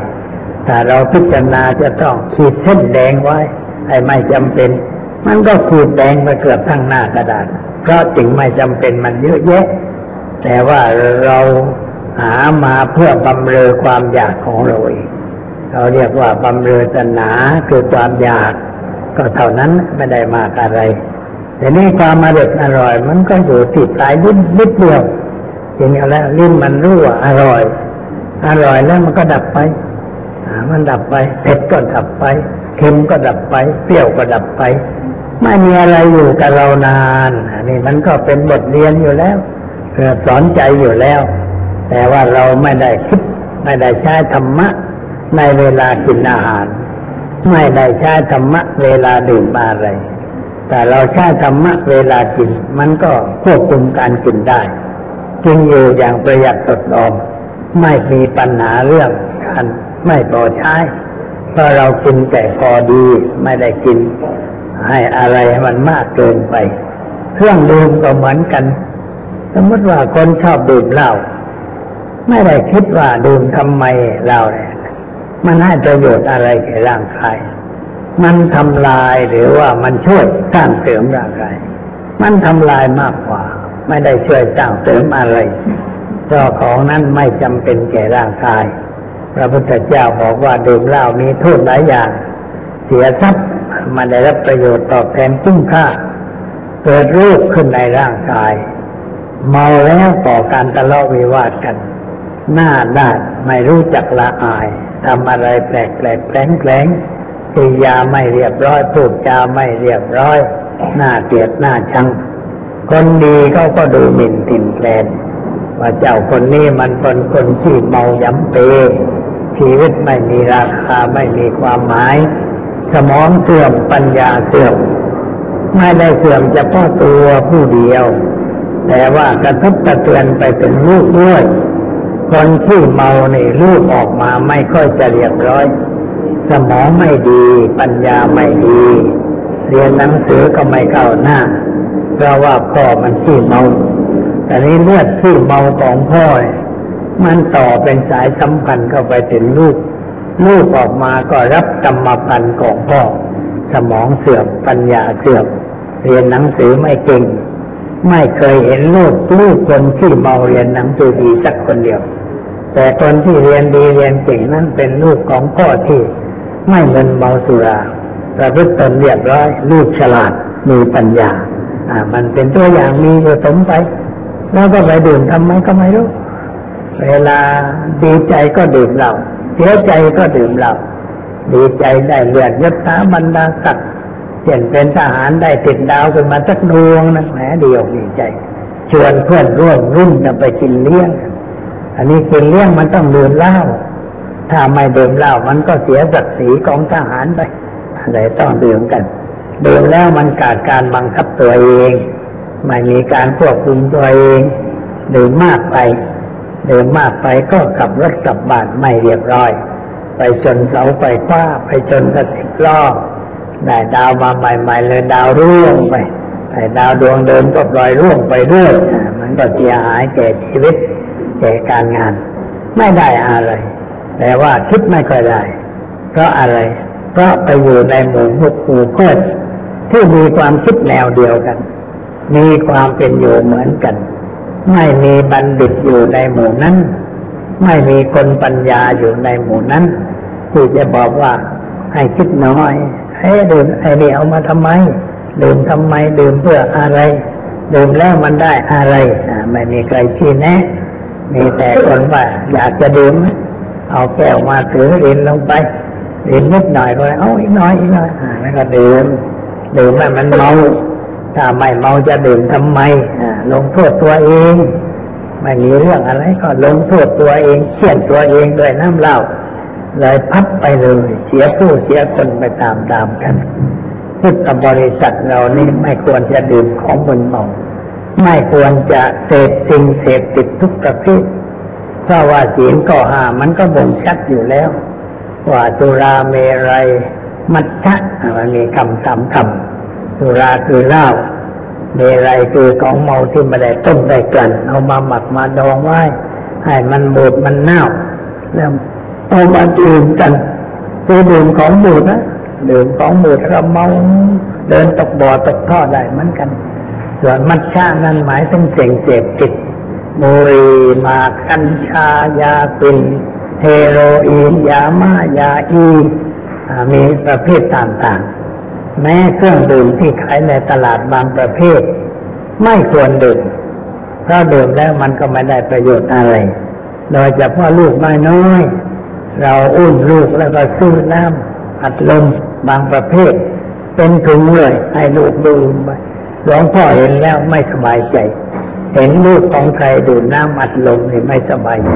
ถ้าเราพิจารณาจะต้องขีดเส้นแดงไว้ให้ไม่จำเป็น มันก็ขีดแดงไปเกือบทั้งหน้ากระดาษเพราะสิ่งไม่จำเป็นมันเยอะแยะ แต่ว่าเราหามาเพื่อบำเรอความอยากของเราเองเขาเรียกว่าบำเรอตัณหาคือความอยาก ก็เท่านั้นไม่ได้มากอะไร แต่นี่ความอร่อยอร่อย มันก็อยู่ติดปลายลิ้นนิดเดียวจริงนี้แล้วลิ้นมันรู้ว่าอร่อย อร่อยแล้วมันก็ดับไป มันดับไปเผ็ดก็ดับไปเค็มก็ดับไป เปรี้ยวก็ดับไป ไม่มีอะไรอยู่กับเรานานนี่มันก็เป็นบทเรียนอยู่แล้วเพื่อสอนใจอยู่แล้ว แต่ว่าเราไม่ได้คิด ไม่ได้ใช้ธรรมะ ในเวลากินอาหาร ไม่ได้ใช้ธรรมะ เวลาดื่มอะไร แต่เราใช้ธรรมะเวลากิน มันก็ควบคุมการกินได้กินอยู่อย่างประหยัดตดออมไม่มีปัญหาเรื่องการ ไม่พอใช้เพราะเรากินแต่พอดีไม่ได้กิน ให้อะไรมันมากเกินไป เครื่องดื่มก็เหมือนกัน สมมติว่าคนชอบดื่มเหล้าไม่ได้คิดว่าดื่มทำไมเหล้าเนี่ยมันให้ประโยชน์อะไรแก่ร่างกาย มันทำลายหรือว่ามันช่วยสร้างเสริมร่างกาย มันทำลายมากกว่า ไม่ได้ช่วยสร้างเสริมอะไรเพราะของนั้นไม่จำเป็นแก่ร่างกาย พระพุทธเจ้าบอกว่าดื่มเหล้ามีโทษหลายอย่าง เสียทรัพย์มันได้รับประโยชน์ตอบแทนคุ้มค่า เกิดรูปขึ้นในร่างกาย เมาแล้วก่อการทะเลาะวิวาทกัน หน้าด้านไม่รู้จักละอายทำอะไรแปลกแปลกแปลงแปลงกิยาไม่เรียบร้อยพูดจาไม่เรียบร้อย หน้าเกลียดหน้าชัง คนดีเขาก็ดูหมิ่นติ่นแกลนว่าเจ้าคนนี้มันเป็นคนที่เมายำเป ชีวิตไม่มีราคาไม่มีความหมาย สมองเสื่อมปัญญาเสื่อม ไม่ได้เสื่อมเฉพาะตัวผู้เดียว แต่ว่ากระทบกระเทือนไปเป็นลูกด้วยคนที่เมาในลูกออกมาไม่ค่อยจะเรียบร้อย สมองไม่ดี ปัญญาไม่ดี เรียนหนังสือก็ไม่เข้าหน้าเพราะว่าพ่อมันขี้เมาแต่นี้เลือดที่เมาของพ่อ มันต่อเป็นสายสัมพันธ์เข้าไปถึงลูก ลูกออกมาก็รับกรรมพันธ์ของพ่อ สมองเสื่อมปัญญาเสื่อมเรียนหนังสือไม่เก่ง ไม่เคยเห็นลูกลูกคนที่เมาเรียนหนังสือดีสักคนเดียว แต่คนที่เรียนดีเรียนเก่งนั้นเป็นลูกของพ่อที่ไม่เงินเมาสุราประพฤติตนเรียบร้อยลูกฉลาดมีปัญญา อ่า มันเป็นตัวอย่างมีอยู่สมไป แล้วก็ไปดื่มทำไมก็ไม่รู้ เวลาดีใจก็ดื่มเหล้าเสียใจก็ดื่มเหล้าดีใจได้เลือดยศถาบรรดาศักดิ์เช่นเป็นทหารได้ติดดาวขึ้นมาสักดวงนะแหมเดีอกดีใจ ชวนเพื่อนร่วมรุ่นจะไปกินเลี้ยง อันนี้กินเลี้ยงมันต้องดื่มเหล้าถ้าไม่ดื่มเหล้ามันก็เสียศักดิ์ศรีของทหารไปอะไรต้องดื่มกันดื่มแล้วมันขาดการบังคับตัวเอง ไม่มีการควบคุมตัวเองดื่มมากไป เดื่มากไปก็ขับรถกลับบ้านไม่เรียบร้อย ไปชนเสาไฟฟ้าไปชนกระติกล้อได้ดาวมาใหม่ๆเลยดาวร่วงไปไอ้ดาวดวงเดิมก็ปล่อยร่วงไปเรื่อยมันก็เสียหายแก่ชีวิตแก่การงาน ไม่ได้อะไร แต่ว่าคิดไม่ค่อยได้ เพราะอะไร เพราะไปอยู่ในหมู่มุกหมู่เพื่อนที่มีความคิดแนวเดียวกัน มีความเป็นอยู่เหมือนกัน ไม่มีบัณฑิตอยู่ในหมู่นั้น ไม่มีคนปัญญาอยู่ในหมู่นั้นที่จะบอกว่าให้คิดน้อยให้ดื่มไอ้นี่เอามาทำไม ดื่มทำไม ดื่มเพื่ออะไร ดื่มแล้วมันได้อะไรไม่มีใครชี้แนะ มีแต่คนว่า อยากจะดื่ม เอาแก้วมาถือดินลงไปดินนิดหน่อยก็เอาอีกน้อยอีกน้อยแล้วก็ดื่มดื่มแล้วมันเมา ถ้าไม่เมาจะดื่มทำไมลงโทษตัวเองไม่มีเรื่องอะไรก็ลงโทษตัวเองเขี่ยนตัวเองด้วยน้ำเหล้าเลยพับไปเลยเสียผู้เสียคนไปตามตามกันพุทธบริษัทเรานี่ไม่ควรจะดื่มของมึนเมาไม่ควรจะเสพสิ่งเสพติดทุกประเภทเพราะว่าศีลก็ห้ามันก็บ่งชัดอยู่แล้ว ว่าตุราเมรัยมัจฉะมันมีคำสามคำ สุราคือเหล้าเมรัยคือของเมาที่ไม่ได้ต้มได้กลั่นเอามาหมักมาดองไว้ ให้มันบูดมันเน่าแล้วเอามาดื่มกันคือดื่มของบูดนะดื่มของบูดเราเมาเดินตกบ่อตกท่อได้เหมือนกัน ส่วนมัชชานั้นหมายถึงเสียงเจ็บจิตบุรีมากัญชายาปินเฮโรอีนยามายาอีมีประเภทต่างๆ แม้เครื่องดื่มที่ขายในตลาดบางประเภท ไม่ควรดื่มเพราะดื่มแล้วมันก็ไม่ได้ประโยชน์อะไร โดยเฉพาะลูกไม้น้อย เราอุ้มลูกแล้วก็ซื้อน้ำอัดลมบางประเภท เป็นถุงเลย ให้ลูกดื่มไปหลวงพ่อเห็นแล้วไม่สบายใจ เห็นลูกของใครดื่มน้ำอัดลมนี่ไม่สบายใจ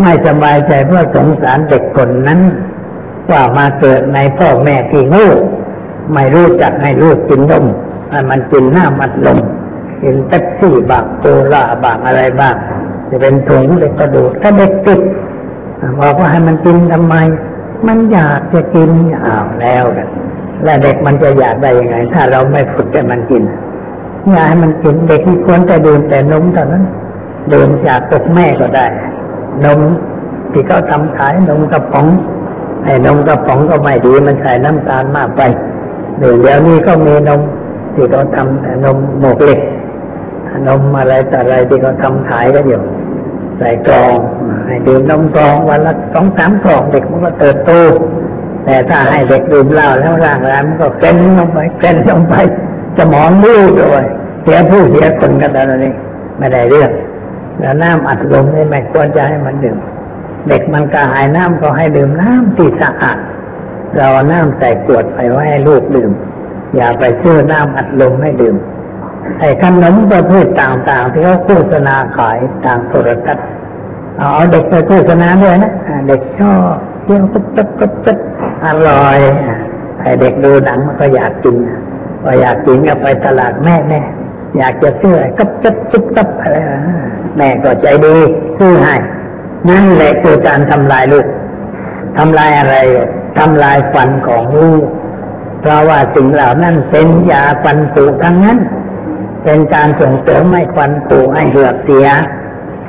ไม่สบายใจเพราะสงสารเด็กคนนั้น ว่ามาเกิดในพ่อแม่ที่โง่ ไม่รู้จักให้ลูกกินนมให้มันกินหน้ำอัดลมกินเป๊ปซี่บางโคลาบางอะไรบ้างจะเป็นถุงเด็กกระดูกถ้าเด็กติดบอกว่าให้มันกินทำไม มันอยากจะกินอ้าวแล้วกันแล้วเด็กมันจะอยากได้ยังไง ถ้าเราไม่ฝึกให้มันกินอยากให้มันกินเด็กที่ควรแต่ดื่มแต่นมเท่านั้นดื่มจากอกแม่ก็ได้ นมที่เขาทำขายนมกระป๋องไอ้นมกระป๋องก็ไม่ดีมันใส่น้ำตาลมากไป เดี๋ยวเดี๋ยวนี้ก็มีนมที่เขาทำนมหมกเหล็กนมอะไรแต่อะไรที่เขาทำขายก็อยู่ใส่กล่องให้ดื่มนมกล่องวันละสองสามกล่องเด็กมันก็เติบโตแต่ถ้าให้เด็กดื่มเหล้าแล้วร่างกายมันก็เกร็นลงไปเกร็นลงไปสมองมืดด้วยเสียผู้เสียคนกันแล้วนี่ไม่ได้เรื่อง แล้วน้ำอัดลมนี่ไม่ควรจะให้มันดื่ม เด็กมันกระหายน้ำก็ให้ดื่มน้ำที่สะอาด เราน้ำใส่ขวดไปไว้ให้ลูกดื่ม อย่าไปซื้อน้ำอัดลมให้ดื่มไอ้ขนมประเภทต่างๆ ที่เขาโฆษณาขายทางโทรทัศน์เอาเด็กไปโฆษณาด้วยนะเด็กชอบเที่ยวกุ๊บกุ๊บกุ๊บกุ๊บอร่อยไอ้เด็กดูหนังมันก็อยากกินพออยากกินก็ไปตลาดแม่แม่อยากจะซื้อไอ้กุ๊บกุ๊บกุ๊บกุ๊บอะไรแม่ก็ใจดีซื้อให้นั่นแหละคือการทำลายลูกทำลายอะไร ทำลายฟันของลูก เพราะว่าสิ่งเหล่านั้นเป็นยาฟันผุทั้งนั้น เป็นการส่งเสริมให้ควันผุให้เหือกเสีย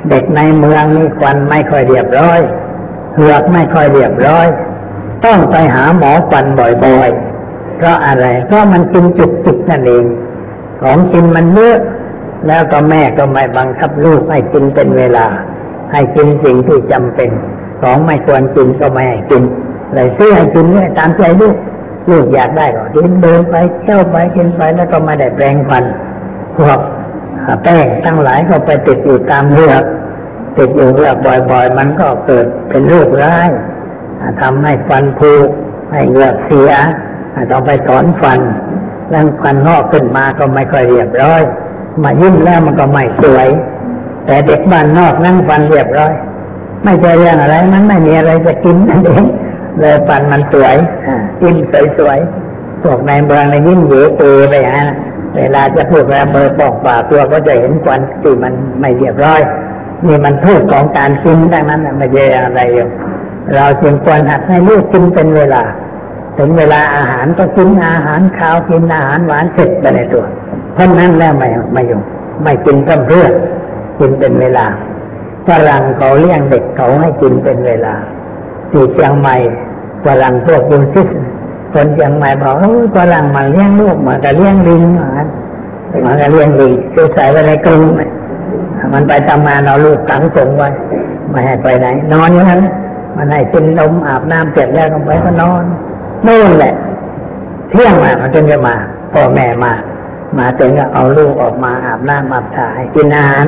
เด็กในเมืองนี่ควันไม่ค่อยเรียบร้อย เหือกไม่ค่อยเรียบร้อย ต้องไปหาหมอควันบ่อยๆ เพราะอะไร เพราะมันกินจุกจิกนั่นเอง ของกินมันเยอะแล้วก็แม่ก็ไม่บังคับลูกให้กินเป็นเวลา ให้กินสิ่งที่จำเป็น ของไม่ควรกินก็ไม่ให้กิน เลยซื้อให้กินเนี่ยตามใจลูกลูกอยากได้ก็กินเดินไปเที่ยวไปกินไปแล้วก็ม่ได้แปรงฟันพวกแป้งทั้งหลายก็ไปติดอยู่ตามเลือกติดอยู่เลือกบ่อย ๆ มันก็เกิดเป็นโรคร้ายทำให้ฟันผุให้เหงือกเสียต้องไปถอนฟันแล้วฟันงอกขึ้นมาก็ไม่ค่อยเรียบร้อย มายิ้มแล้วมันก็ไม่สวย แต่เด็กบ้านนอกนั่งฟันเรียบร้อย ไม่ใช่เรื่องอะไรมันไม่มีอะไรจะกินนั่นเอง เลยฟันมันสวยอ่ายิ้มสวยๆพวกในเมืองในยิ้มเหยเปไปฮะเวลาจะพูดเวลาเบอร์บอกปากตัวก็จะเห็นควันที่มันไม่เรียบร้อยนี่มันโทษของการกินดังนั้นน่ะไม่ใช่อะไรอยู่เราจึงควรหัดให้ลูกกินเป็นเวลา ถึงเวลาอาหารก็กินอาหารข้าวกินอาหารหวานเสร็จไปในตัว เพราะนั้นแล้วไม่ไม่ยุ่งไม่กินเพิ่มเพื่อกินเป็นเวลาฝรั่งเขาเลี้ยงเด็กเขาให้กินเป็นเวลา ที่เชียงใหม่ฝรั่งพวกยูซิสคนเชียงใหม่บอกเออฝรั่งมันเลี้ยงลูกมือนกับเลี้ยงลิงมือนกันเหมือนกับเลี้ยงลิงคือใส่ไว้ในกรงมันไปทำงานเอาลูกขังส่งไว้ไม่ให้ไปไหน นอนอยู่นั้นมันให้กินนมอาบน้ำเสร็จแล้วก็ไปก็นอนนู่นแหละ เที่ยงมามันจึงจะมาพ่อแม่มา มาถึงก็เอาลูกออกมาอาบน้ำอาบถ่ายกินอาหาร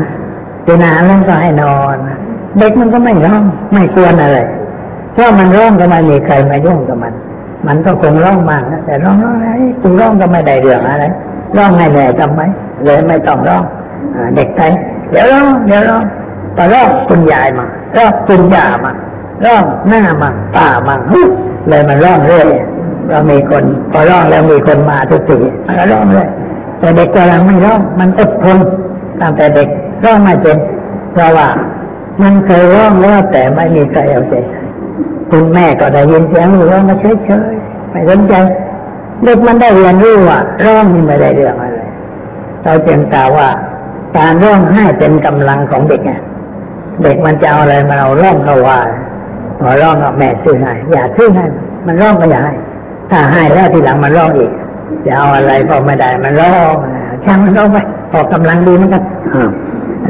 กินอาหารแล้วก็ให้นอน เด็กมันก็ไม่ร้องไม่กวนอะไร เพรามันร้องก็ไม่มีใครมายุ่งกับมัน มันก็คงร้องมากนะแต่ร้องอะไรคุณร้องก็ไม่ได้เรื่องอะไรร้องให้แหน่ทำไมเลยไม่ต้องร้องอเด็กไทยเดี๋ยวร้องเดี๋ยวร้องแต่ร้องคุณยายมาร้องคุณย่ามาร้องหน้ามาป้ามาฮึเลยมันร้องเรื่อยเรามีคนพอร้องแล้วมีคนมาทุกทีมันก็ร้องเลยแต่เด็กกำลังไม่ร้องมันอดทนตั้งแต่เด็กร้องไม่เป็นเพราะว่ามันเคยร้องแล้วแต่ไม่มีใครเอาใจใคุณแม่ก็ได้ยินเสียงร้องมาเฉยๆไม่สนใจเด็กมันได้เรียนรู้ว่าร้องนี่ไม่ได้เรื่องอะไรเราจึงกล่าวว่า การร้องไห้เป็นกำลังของเด็กไงเด็กมันจะเอาอะไรมาเอาร้องก็ว่าพอร้องก็แม่ซื้อให้อย่าซื้อให้มันร้องก็อย่าให้ถ้าให้แล้วทีหลังมันร้องอีกจะเอาอะไรพอไม่ได้มันร้องช่างมันร้องไปพอกำลังดีมันก็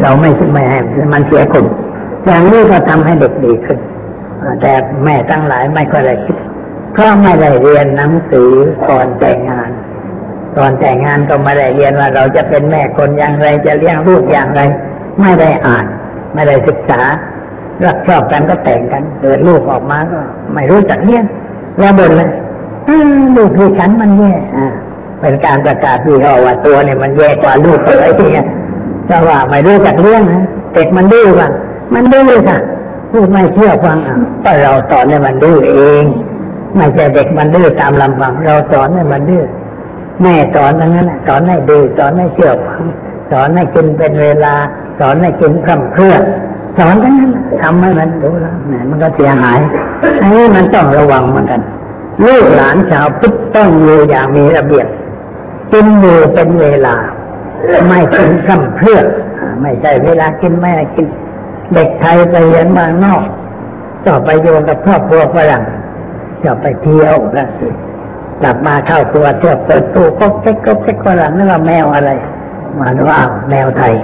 เราไม่ไม่ให้มันเสียคนอย่างนี้ก็ทำให้เด็กดีขึ้น แต่แม่ทั้งหลายไม่ค่อยได้คิดเพราะไม่ได้เรียนหนังสือก่อนแต่งงาน ก่อนแต่งงานก็ไม่ได้เรียนว่าเราจะเป็นแม่คนอย่างไร จะเลี้ยงลูกอย่างไร ไม่ได้อ่าน ไม่ได้ศึกษารักชอบกันก็แต่งกันเกิดลูกออกมาก็ ไม่รู้จักเลี้ยงแล้วบ่นเลยลูกคือฉันมันแย่เป็นการประกาศที่เขาว่าตัวเนี่ยมันแย่กว่าลูกอะไรเงี้ยแต่ว่าไม่รู้จักเลี้ยงนะเด็กมันดื้อกันมันดื้อค่ะ พูดไม่เชื่อฟังอะก็เราสอนให้มันดื้อเอง ไม่ใช่เด็กมันดื้อตามลำพัง เราสอนให้มันดื้อแม่สอนทั้งนั้นสอนให้ดื้อสอนให้เชื่อฟังสอนให้กินเป็นเวลา สอนให้กินคำเพื่อสอนทั้งนั้นทำให้มันรู้แล้วแหมมันก็เสียหายอันนี้มันต้องระวังเหมือนกันลูกหลานชาวพุทธต้องอยู่อย่างมีระเบียบกินอยู่เป็นเวลา ไม่กินคำเพื่อไม่ใช่เวลากินไม่กิน เด็กไทยไปเรียนบางนอกจะไปโยนกับครอบครัวฝรั่งจะไปเที่ยวนะกลับมาเข้าครัวเที่ยวเปิดตู้ก็เช็คก็เช็คฝรั่งนั่นว่าแมวอะไรมาว่าแมวไทย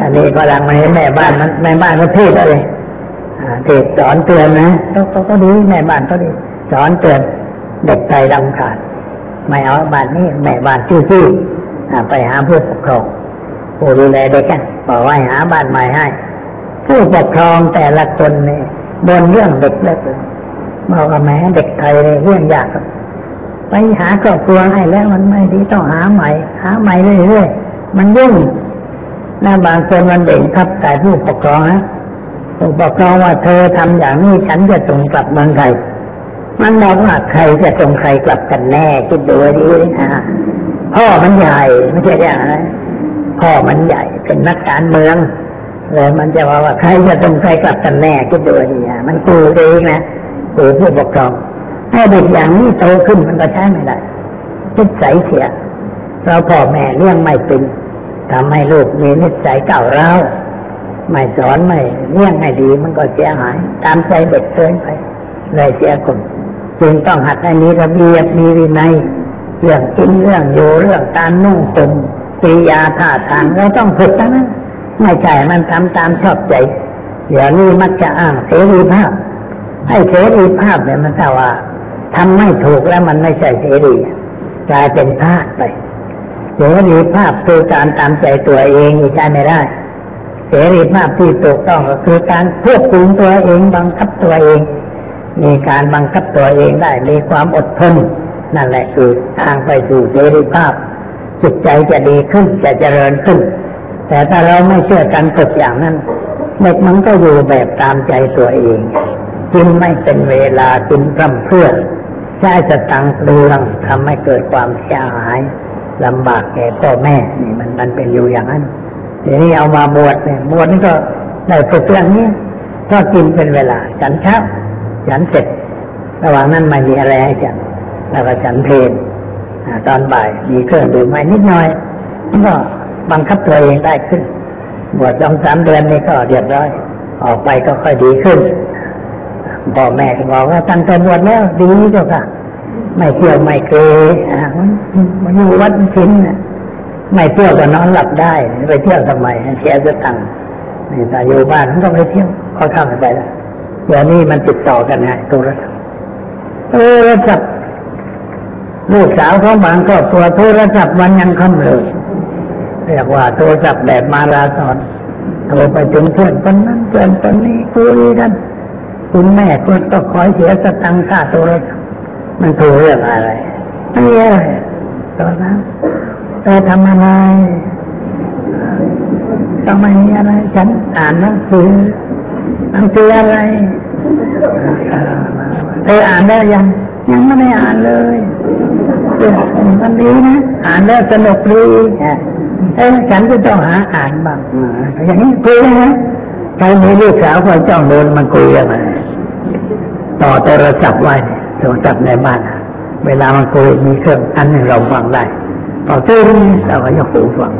อันนี้ฝรั่งมาเห็นแม่บ้านมันแม่บ้านก็เทศเลยเทศสอนเตือนนะก็ก็ดีแม่บ้านก็ดี สอนเตือนเด็กไทยรำคาญไม่เอาบ้านนี้แม่บ้านชื่อๆไปหาผู้ปกครองผู้ดูแลเด็กกันบอกว่าหาบ้านใหม่ให้ ผู้ปกครองแต่ละคนเนี่ยบนเรื่องเด็กแล้วบอกว่าแม้เด็กไทยเนี่ยเรื่องยากไปหาครอบครัวให้แล้วมันไม่ดีต้องหาใหม่ หาใหม่เรื่อยๆมันยุ่งนะบางคนมันเด่งครับแต่ผู้ปกครองนะผู้ปกครองว่าเธอทำอย่างนี้ฉันจะส่งกลับเมืองไทยมันบอกว่าใครจะส่งใครกลับกันแน่คิดดูดีนะพ่อมันใหญ่ไม่ใช่อย่างไรพ่อมันใหญ่เป็นนักการเมือง เลยมันจะว่าว่าใครจะส่งใครกลับกันแน่คิดดูดีนะมันกูเองนะกูผู้ปกครองให้เด็กอย่างนี้โตขึ้นมันก็ใช้ไม่ได้จิตใสเสียเราพ่อแม่เลี้ยงไม่เป็นทำให้ลูกมีนิสัยเก่าร้าวไม่สอนไม่เลี้ยงให้ดีมันก็เสียหาย ตามใจเด็กเกินไปเลยเสียคนจึงต้องหัดให้มีระเบียบมีวินัยเรื่องกินเรื่องอยู่เรื่องการนุ่งห่มกิริยาท่าทางเราต้องฝึกทั้งนั้น ไม่ใช่มันทำตามชอบใจเดี๋ยวนี้มักจะอ้างเสรีภาพ ให้เสรีภาพเนี่ยมันถ้าว่าทำไม่ถูกแล้วมันไม่ใช่เสรีกลายเป็นพลาดไปเสรีภาพคือการตามใจตัวเองใช่ไม่ได้เสรีภาพที่ถูกต้องก็คือการควบคุมตัวเองบังคับตัวเอง มีการบังคับตัวเองได้มีความอดทนนั่นแหละคือทางไปสู่เสรีภาพจิตใจจะดีขึ้นจะเจริญขึ้น แต่ถ้าเราไม่เชื่อกันฝึกอย่างนั้นเด็กมันก็อยู่แบบตามใจตัวเอง กินไม่เป็นเวลากินพร่ำเพื่อใช้สตังค์ดูลังทำให้เกิดความเสียหายลำบากแก่พ่อแม่นี่มันมันเป็นอยู่อย่างนั้นทีนี้เอามาบวชเนี่ยบวชนี่ก็ได้ฝึกเรื่องนี้ก็กินเป็นเวลาฉันเช้าฉันเสร็จ ระหว่างนั้นไม่มีอะไรให้ฉันแล้วก็ฉันเพลนตอนบ่ายมีเครื่องดื่มไม่นิดหน่อยก็ บังคับตัวเองได้ขึ้น บวชสองสามเดือนนี่ก็เรียบร้อย ออกไปก็ค่อยดีขึ้นพ่อแม่ก็บอกว่าตั้งแต่บวชแล้วดีเจ้าค่ะ ไม่เที่ยวไม่เกยมันอยู่วัดชิ้นไม่เที่ยวก็นอนหลับได้ไปเที่ยวทำไมเสียจะตังค์นี่แต่อยู่บ้านมันก็ไปเที่ยวเขาทำไปแล้วเดี๋ยวนี้มันติดต่อกันไงโทรศัพท์โทรศัพท์ลูกสาวเขาบางครอบครัวโทรศัพท์วันยังค่ำเลย เรียกว่าโทรศัพท์แบบมาลาสอนโทรไปถึงเพื่อนคนนั้นเพื่อนคนนี้คุยกันคุณแม่ก็ต้องคอยเสียสตังค่าโทรศัพท์มันถูกเรื่องอะไรไม่มีอะไรตอนนั้นเธอทำอะไรทำไมอะไร ฉันอ่านหนังสือหนังสืออะไรเธออ่านได้ยัง ยังไม่ได้อ่านเลยมันดีนะ อ่านแล้วสนุกดี เอ้ฉันก็ต้องหาอ่านบ้างอย่างนี้คุยนะใครมีลูกสาวคอยจ้องโดนมันคุยยังไงต่อโทรศัพท์ไว้โทรศัพท์ในบ้าน เวลามันคุยมีเครื่องอันหนึ่งเราฟังได้พอตื้นเราก็ยกหูฟัง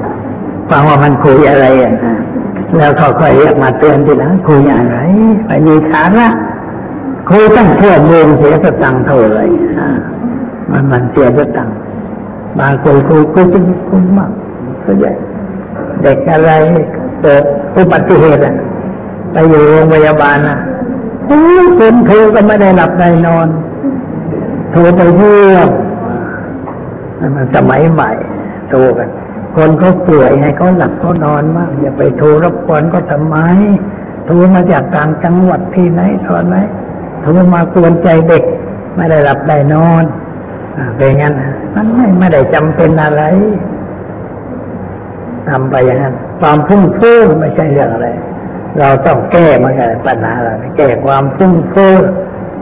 ฟังว่ามันคุยอะไรอะแล้วเขาค่อยเรียกมาเตือนทีหลังคุยอะไรไปมีสาระคุยตั้งเพื่อเมืองเสียสตังค์เท่าไหร่มันมันเสียสตังค์บางคนคุยคุยจริงคุยมาก ก็ใหญ่เด็กอะไรเกิดอุบัติเหตุอะไปอยู่โรงพยาบาลนะโอ้ยคนโทรก็ไม่ได้หลับได้นอนโทรไปเยี่ยมนั่นมันสมัยใหม่โทรกัน คนเขาป่วยให้เขาหลับเขานอนบ้างอย่าไปโทรรบกวนก็ทำไมโทรมาจากต่างจังหวัดที่ไหนตอนไหนโทรมากวนใจเด็ก ไม่ได้หลับได้นอนอ่าเป็นงั้นมันไม่ไม่ได้จำเป็นอะไร ทำไปอย่างนั้น ความฟุ้งเฟ้อไม่ใช่เรื่องอะไร เราต้องแก้มันกันปัญหาเราแก้ความฟุ้งเฟ้อ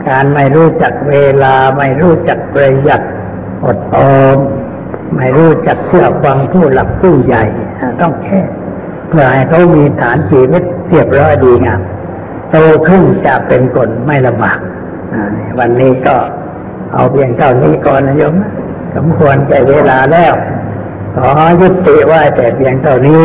การไม่รู้จักเวลา ไม่รู้จักประหยัดอดออมไม่รู้จักเชื่อฟังผู้หลักผู้ใหญ่ ต้องแก้เพื่อให้เขามีฐานชีวิตเรียบร้อยดีงามโตขึ้นจะเป็นคนไม่ลำบากวันนี้ก็เอาเพียงเท่านี้ก่อนนะโยมสมควรแก่เวลาแล้ว ขอยุติว่าแต่เพียงเท่านี้